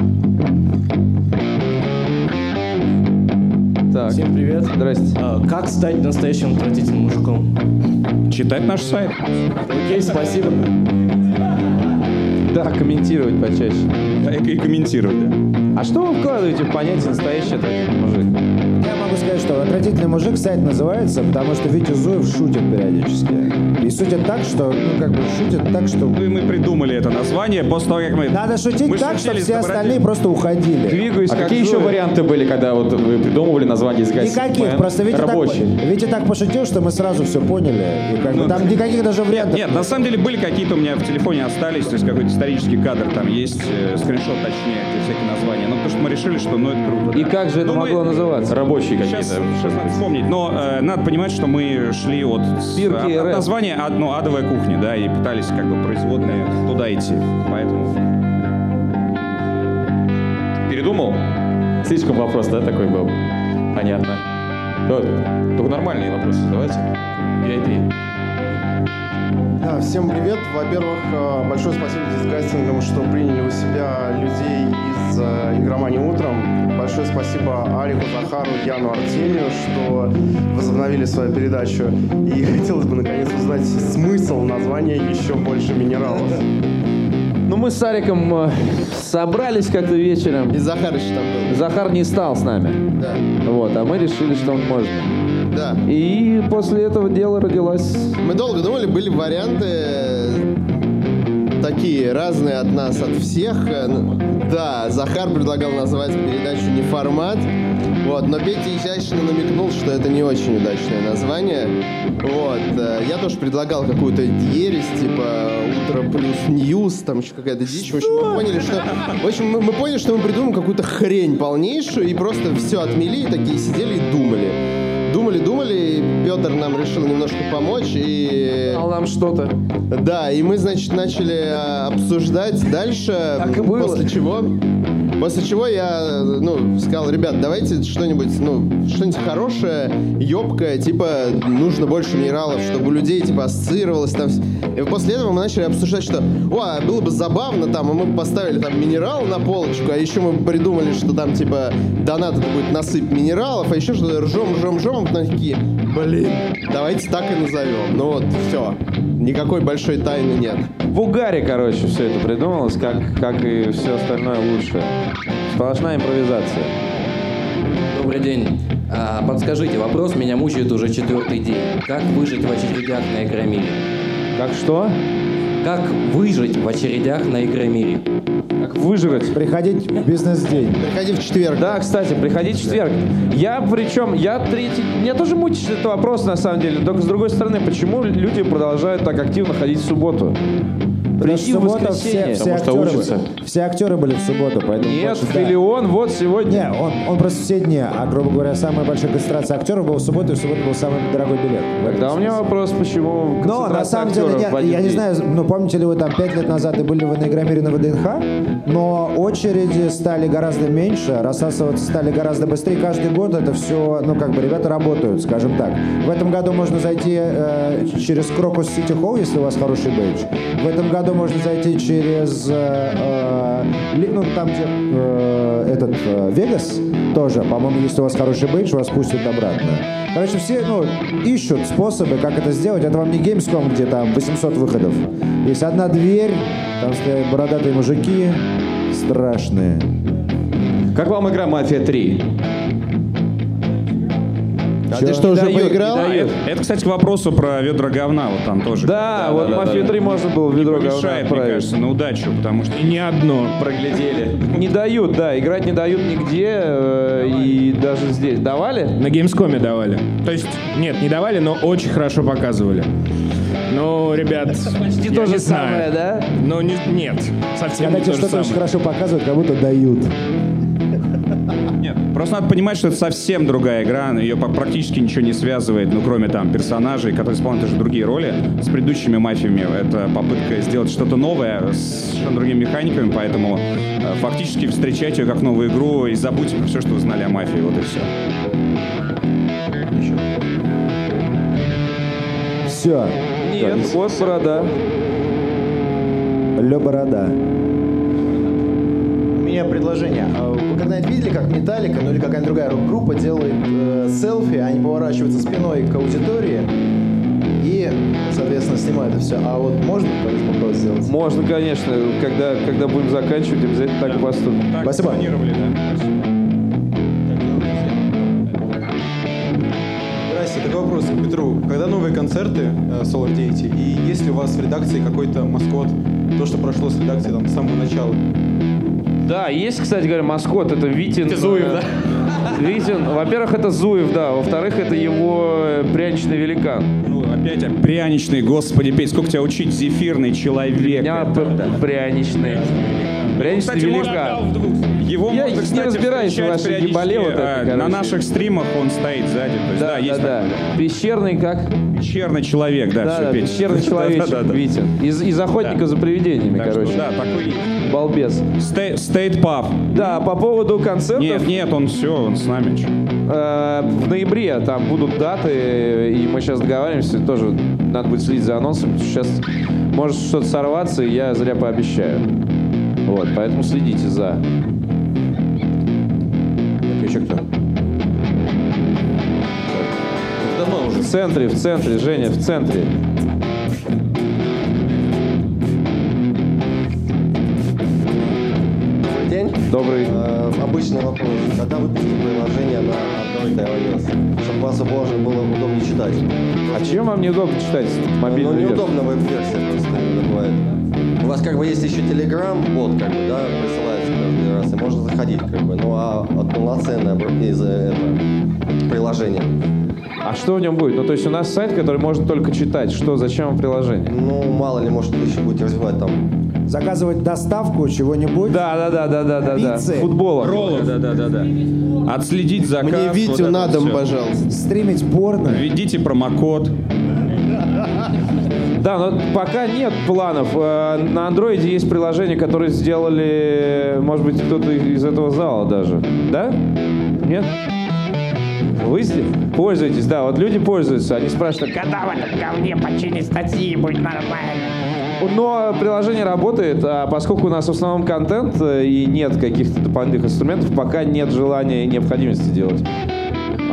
Всем привет. Здрасте. как стать настоящим отвратительным мужиком? Читать наш сайт. Окей, спасибо. Да, комментировать почаще. И, и комментировать, да. А что вы вкладываете в понятие настоящий отвратительный мужик? Я могу сказать, что «Отвратительный мужик» сайт называется, потому что Витя Зуев шутит периодически. И шутит так, что, ну, как бы шутит так, что... Мы, мы придумали это название после того, как мы... Надо шутить мы так, чтобы все Добродеем. остальные просто уходили. Двигаюсь А как какие еще Зуев. варианты были, когда вот вы придумывали название из Никаких, просто Витя так, Рабочий. Витя так пошутил, что мы сразу все поняли. И как бы там никаких даже вариантов. Нет, на самом деле были какие-то у меня в телефоне остались, то есть какой-то исторический кадр там есть, э, скриншот точнее, где всякие названия. Ну, потому что мы решили, что ну это круто. И да. как же это Ну, мы- могло называться? Рабочие Сейчас, какие-то. сейчас надо вспомнить, но э, надо понимать, что мы шли от, Спирки от- от названия од- ну, адовая кухня, да, и пытались как бы производные туда идти. Поэтому Передумал? Слишком вопрос, да, такой был? Понятно. Вот. Только нормальные вопросы задавайте. Я и три. Да, всем привет. Во-первых, э, большое спасибо дисгастингам, что приняли у себя людей из э, игромании утром. Большое спасибо Арику Захару, Яну Артемию, что возобновили свою передачу. И хотелось бы наконец узнать смысл названия «Еще больше минералов». Ну, мы с Сариком э, собрались как-то вечером. И Захар еще там был. Захар не стал с нами. Да. Вот, а мы решили, что он можно. Да. И после этого дела родилась... Мы долго думали, были варианты такие разные от нас, от всех. Э, ну, Да, Захар предлагал назвать передачу не формат. Вот, но Петя изящно намекнул, что это не очень удачное название. Вот, э, я тоже предлагал какую-то ересь, типа утро плюс ньюс, там еще какая-то дичь. В общем, мы поняли, что... В общем, мы, мы поняли, что мы придумаем какую-то хрень полнейшую и просто все отмели и такие сидели и думали. Думали, думали, и Петр нам решил немножко помочь и... Дал нам что-то. Да, и мы, значит, начали э, обсуждать дальше. Так и было. После чего... После чего я, ну, сказал, ребят, давайте что-нибудь, ну, что-нибудь хорошее, ёбкое, типа, нужно больше минералов, чтобы у людей, типа, ассоциировалось там. И после этого мы начали обсуждать, что, о, а было бы забавно там, и мы поставили там минерал на полочку, а еще мы придумали, что там, типа, донат это будет насыпь минералов, а еще что-то ржем, ржем, а потом такие, блин, давайте так и назовем. Ну вот, все. Никакой большой тайны нет. В угаре, короче, все это придумалось, как, как и все остальное лучшее. Сплошная импровизация. Добрый день. А, подскажите, вопрос меня мучает уже четвертый день. Как выжить в очередях на Игромире? Как что? Как выжить в очередях на Игромире? Как выжрать? Приходить в бизнес-день. Приходи в четверг. Да, кстати, приходи в четверг. Я причем, я третий... Меня тоже мучает этот вопрос, на самом деле. Только с другой стороны, почему люди продолжают так активно ходить в субботу? Прийти в воскресенье. все, все, актеры, все актеры были в субботу, поэтому... Нет, больше, да. Филион вот сегодня. Не, он, он просто все дни, а, грубо говоря, самая большая концентрация актеров была в субботу, и в субботу был самый дорогой билет. Тогда у меня вопрос, почему Но на самом деле, нет, один я не знаю, ну помните ли вы там пять лет назад и были вы на Игромире на ВДНХ, но очереди стали гораздо меньше, рассасываться стали гораздо быстрее. Каждый год это все, ну как бы ребята работают, скажем так. В этом году можно зайти э, через Крокус Сити Холл, если у вас хороший бейдж. В этом году можно зайти через, э, э, ну там где э, этот э, Вегас тоже, по-моему, если у вас хороший бейдж, вас пустят обратно. Короче, все ну, ищут способы, как это сделать. Это вам не Gamescom, где там 800 выходов. Есть одна дверь, там стоят бородатые мужики, страшные. Как вам игра «Мафия 3»? А ты что, уже поиграл? А это, это, кстати, к вопросу про ведра говна, вот там тоже. Да, вот «Мафию 3» можно было ведро говна Мешает, мне отправить. кажется, на удачу, потому что... Не одно. Проглядели. Не дают, да, играть не дают нигде, э, и даже здесь. Давали? На Gamescom давали. То есть, нет, не давали, но очень хорошо показывали. Ну, ребят, Почти то же не самое, да? Ну, не- нет, совсем Когда не тебе то же что-то очень хорошо показывают, как будто дают. Просто надо понимать, что это совсем другая игра, ее практически ничего не связывает, ну, кроме там персонажей, которые исполняют уже другие роли, с предыдущими мафиями. Это попытка сделать что-то новое с совершенно другими механиками, поэтому э, фактически встречайте ее как новую игру и забудьте про все, что вы знали о мафии, вот и все. Все. Нет, вот борода. Ле борода. Меня предложение. А Вы когда-нибудь видели, как Металлика, ну или какая-нибудь другая рок-группа делает э, селфи, они поворачиваются спиной к аудитории и, соответственно, снимают это все. А вот можно тоже попробовать сделать? Можно, конечно. Когда, когда будем заканчивать, обязательно так и поступим. Спасибо. Здрасте, такой вопрос к Петру. Когда новые концерты э, Solar Deity, и есть ли у вас в редакции какой-то маскот, то, что прошло с редакции там, с самого начала? Да, есть, кстати говоря, маскот, это Витин. Это Зуев, да? Витин, во-первых, это Зуев, да, во-вторых, это его э, пряничный великан. Ну, опять пряничный, господи, Петь, сколько тебя учить, зефирный человек. Я пряничный. Пряничный Кстати, можно великан. Его Я можно, не кстати, разбираюсь в вашей ебале вот этой, э, На короче. наших стримах он стоит сзади. То есть, да, Да, есть да, да. Пещерный как? Пещерный человек, да, Да, все, да, Петь. пещерный человечек, Да, да, да. Витин. Из, из охотника за привидениями, Так что, короче. да, такой есть. Балбес. Стейт паб. Да, по поводу концертов. Нет, нет, он все, он с нами. Э, В ноябре там будут даты, и мы сейчас договариваемся, тоже надо будет следить за анонсом. что Сейчас может что-то сорваться, и я зря пообещаю. Вот, поэтому следите за. Еще кто? Давно уже. В центре, в центре, Женя, в центре. Добрый день. Добрый. Э, обычный вопрос. Когда выпустите приложение на Android iOS? Чтобы вас можно было удобнее читать. А чем вам неудобно читать мобильную Ну, неудобно веб-версия просто иногда бывает. У вас как бы есть еще Telegram, бот как бы, да, присылается каждый раз, и можно заходить как бы. Ну, а полноценное из это, приложение. А что в нем будет? Ну, то есть у нас сайт, который можно только читать. Что, зачем вам приложение? Ну, мало ли, может, вы еще будете развивать там. Заказывать доставку чего-нибудь. Да, да, да, да, да, да, да. Футбола. Роллы, да, да, да, да. Отследить заказ. Мне Витю вот на дом, пожалуйста. Стримить порно. Введите промокод. Да, но пока нет планов. Э, На андроиде есть приложения, которые сделали, может быть, кто-то из этого зала даже. Да? Нет? Вы пользуетесь, да, вот люди пользуются, они спрашивают, когда в этом говне починить статьи, будет нормально. Но приложение работает, а поскольку у нас в основном контент э, и нет каких-то дополнительных инструментов, пока нет желания и необходимости делать.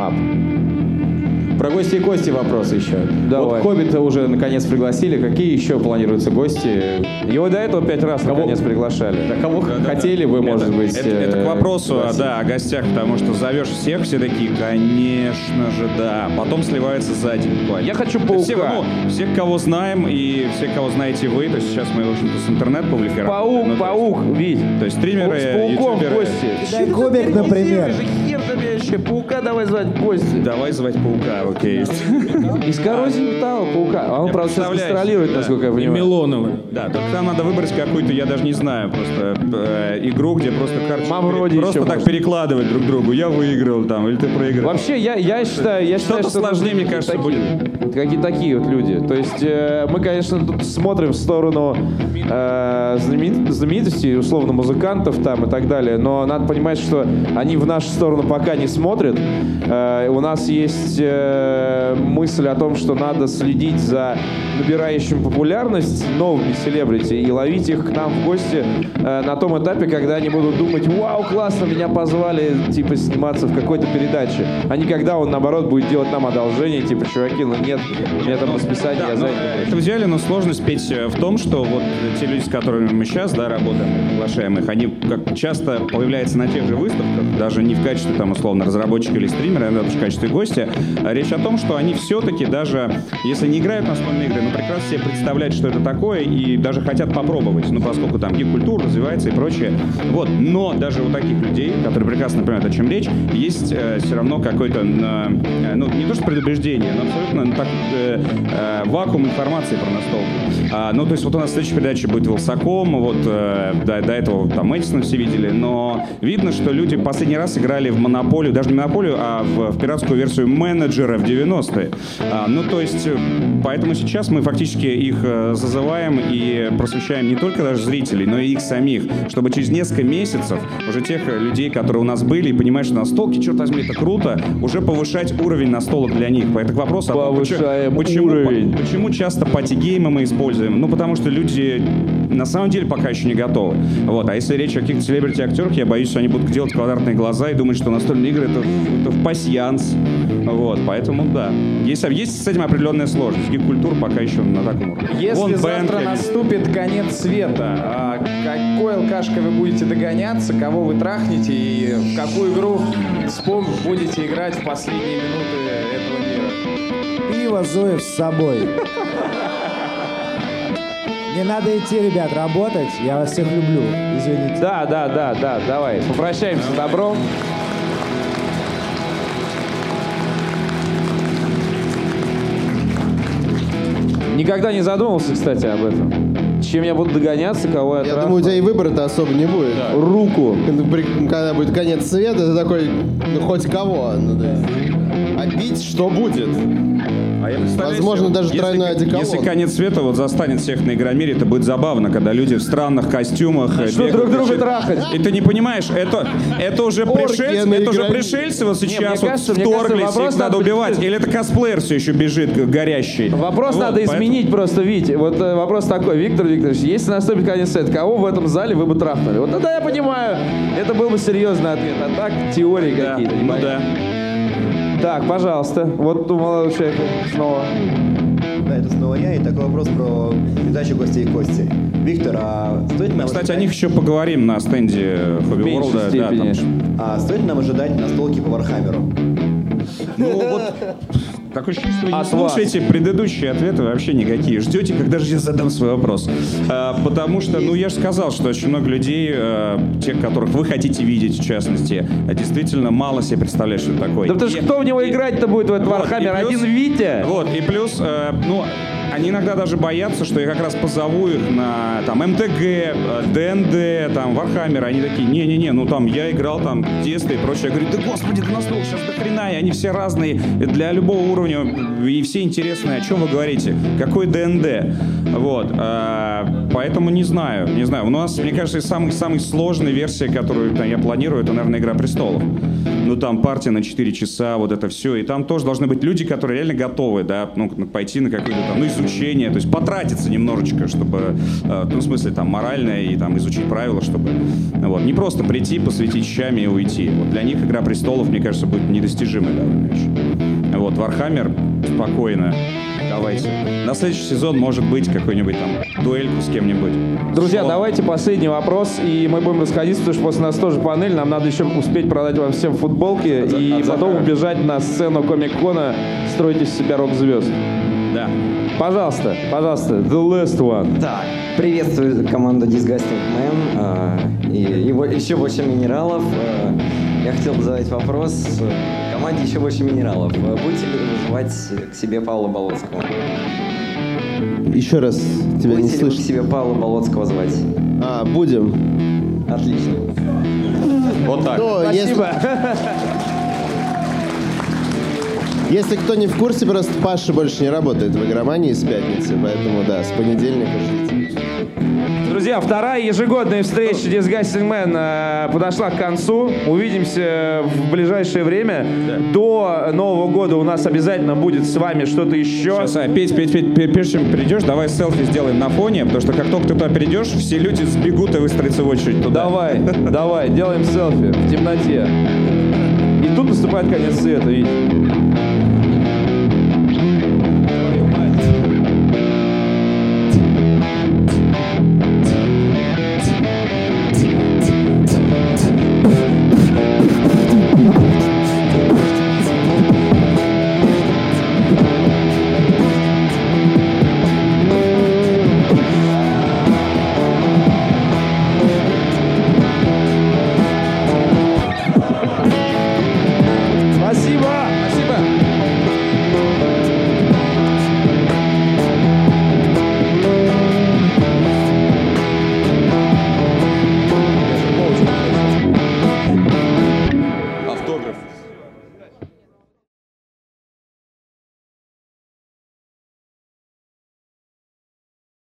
ап. Про гости и кости вопросы еще. Давай. Вот Хоббита уже наконец пригласили. Какие еще планируются гости? Его до этого пять раз наконец приглашали. Да кого хотели вы, может это, быть, Это, это э, к вопросу, пригласить? да, о гостях, потому что зовешь всех, все такие, конечно же, да. Потом сливается сзади буквально. Я хочу То есть Все, паука. ну, всех, кого знаем, и всех, кого знаете вы, то есть сейчас мы, в общем-то, с интернет-публикой Паук, работаем. Ну, паук, Вить. есть- То есть стримеры, С пауком ютуберы. гости. Комик, например. Вообще, паука давай звать гости. Давай звать паука, окей. Из коррозии металла паука. А он, правда, сейчас гастролирует, да. насколько я И понимаю. Милоновы. Да, только там надо выбрать какую-то, я даже не знаю, просто э, игру, где просто карточки Мавроди просто еще так перекладывать друг другу. Я выиграл там, или ты проиграл. Вообще, я, я считаю, я считаю, Что-то что сложнее, мне кажется, такие- Какие такие вот люди. То есть э, мы, конечно, тут смотрим в сторону э, знаменит- знаменитостей, условно, музыкантов там и так далее, но надо понимать, что они в нашу сторону пока не смотрят. Э, у нас есть э, мысль о том, что надо следить за набирающим популярность новыми селебрити и ловить их к нам в гости э, на том этапе, когда они будут думать, вау, классно, меня позвали, типа, сниматься в какой-то передаче. А не когда он, наоборот, будет делать нам одолжение, типа, чуваки, ну нет, у меня там расписание, я ну, занят. это в идеале, но сложность петь в том, что вот те люди, с которыми мы сейчас да, работаем, приглашаем их, они как часто появляются на тех же выставках, даже не в качестве там условно разработчика или стримера, а даже в качестве гостя. А Речь о том, что они все-таки даже, если не играют настольные игры, но прекрасно себе представляют, что это такое, и даже хотят попробовать, ну поскольку там гик-культура развивается и прочее. Вот, но даже у таких людей, которые прекрасно понимают, о чем речь, есть э, все равно какой-то, э, ну не то что предубеждение, но абсолютно ну, так, э, э, вакуум информации про настолку. А, ну, то есть вот у нас следующая передача будет Вилсаком, вот э, до, до этого там Эдисона все видели, но видно, что люди последний раз играли в Монополию, даже не Монополию, а в, в пиратскую версию менеджера в 90-е. А, ну, то есть, э, поэтому сейчас мы фактически их э, зазываем и просвещаем не только даже зрителей, но и их самих, чтобы через несколько месяцев уже тех людей, которые у нас были, и понимают, что настолки, черт возьми, это круто, уже повышать уровень настолок для них. Поэтому к вопросу о том, почему- почему. Почему часто пати-геймы мы используем? Ну, потому что люди на самом деле пока еще не готовы. Вот. А если речь о каких-то селебрити-актерах, я боюсь, что они будут делать квадратные глаза и думать, что настольные игры это, это в пасьянс. Вот. Поэтому да. Есть, есть с этим определенная сложность. Гик-культура пока еще на таком уровне. Если Вон завтра Бентли. наступит конец света, а какой алкашкой вы будете догоняться, кого вы трахнете и в какую игру вспом- будете играть в последние минуты этого мира? Пиво Зоев с собой. Не надо идти, ребят, работать. Я вас всех люблю. Извините. Да, да, да, да, давай. Попрощаемся с добром. Никогда не задумывался, кстати, об этом. Чем я буду догоняться, кого я Я трахну? думаю, у тебя и выбора-то особо не будет. Руку. Когда будет конец света, ты такой, ну хоть кого. Ну, да. А пить что будет? А я Возможно, себе, даже если- тройной одеколон. Если конец света вот застанет всех на Игромире, это будет забавно, когда люди в странных костюмах э, Начнут бегают, друг друга трахать. И ты не понимаешь, это, это уже пришельцы, это уже пришельцы вот сейчас вот кажется, мне кажется, вторглись, их надо надо убивать. Или это косплеер все еще бежит горящий. Вопрос Вот, надо поэтому- изменить просто, Вить. Вот э, вопрос такой, Виктор Викторович, если наступит конец света, кого в этом зале вы бы трахнули? Вот тогда я понимаю, это был бы серьезный ответ. А так теории какие-то. Ну да. Так, пожалуйста. Вот у молодого человека снова. Да, это снова я, и такой вопрос про передачу гостей Кости. Виктор, а стоит нам Кстати, о них еще поговорим на стенде Хобби Ворлда. Да, там. А стоит нам ожидать настолки по Вархаммеру? Ну вот такое вы не От вас. слушаете предыдущие ответы вообще никакие. Ждете, когда же я задам свой вопрос. А, потому что, ну я же сказал, что очень много людей, э, тех, которых вы хотите видеть, в частности, а, действительно мало себе представляют, что такое. Да потому что кто в него играть-то будет в этот Вот, Вархаммер? Один Витя? Вот, и плюс, э, ну, они иногда даже боятся, что я как раз позову их на там МТГ, ДНД, там, Вархаммер. Они такие, не-не-не, ну там я играл там в детстве и прочее. Я говорю, да господи, да нас сейчас до хрена, и они все разные, для любого уровня, и все интересные. О чем вы говорите? Какой ДНД? Вот, э, поэтому не знаю, не знаю. У нас, мне кажется, самых сложной версии, которую там, я планирую, это, наверное, Игра престолов. Ну, там партия на 4 часа, вот это все. И там тоже должны быть люди, которые реально готовы, да, ну, пойти на какое-то там, ну, изучение, то есть потратиться немножечко, чтобы, э, ну, в смысле, там, морально и там изучить правила, чтобы, вот, не просто прийти, посветить щами и уйти. Вот для них Игра престолов, мне кажется, будет недостижимой довольно вещь. Вот, Вархаммер, спокойно, давайте. На следующий сезон может быть какой-нибудь там дуэльку с кем-нибудь. Друзья, Что? давайте последний вопрос, и мы будем расходиться, потому что после нас тоже панель, нам надо еще успеть продать вам всем футболки, и от потом Захара. убежать на сцену Комик-Кона, строить из себя рок-звезд. Да. Пожалуйста, пожалуйста, the last one. Так, приветствую команду Disgusting Man а, и его еще больше минералов. А, Я хотел бы задать вопрос э, команде еще больше минералов. А Будете ли вы вызывать к себе Павла Болоцкого? Еще раз тебя не Будете ли вы к слышу. себе Павла Болоцкого звать? А, будем. Отлично. Вот так. Ну, если, если кто не в курсе, просто Паша больше не работает в игромании с пятницы, поэтому да, с понедельника ждите. Друзья, вторая ежегодная встреча Disgusting Man э, подошла к концу. Увидимся в ближайшее время. До Нового года у нас обязательно будет с вами что-то еще. Сейчас, а, Петь, Петь, Петь, Петь, прежде чем придешь, давай селфи сделаем на фоне, потому что как только ты туда перейдешь, все люди сбегут и выстроятся в очередь туда. Давай, давай, делаем селфи в темноте. И тут наступает конец света, видите?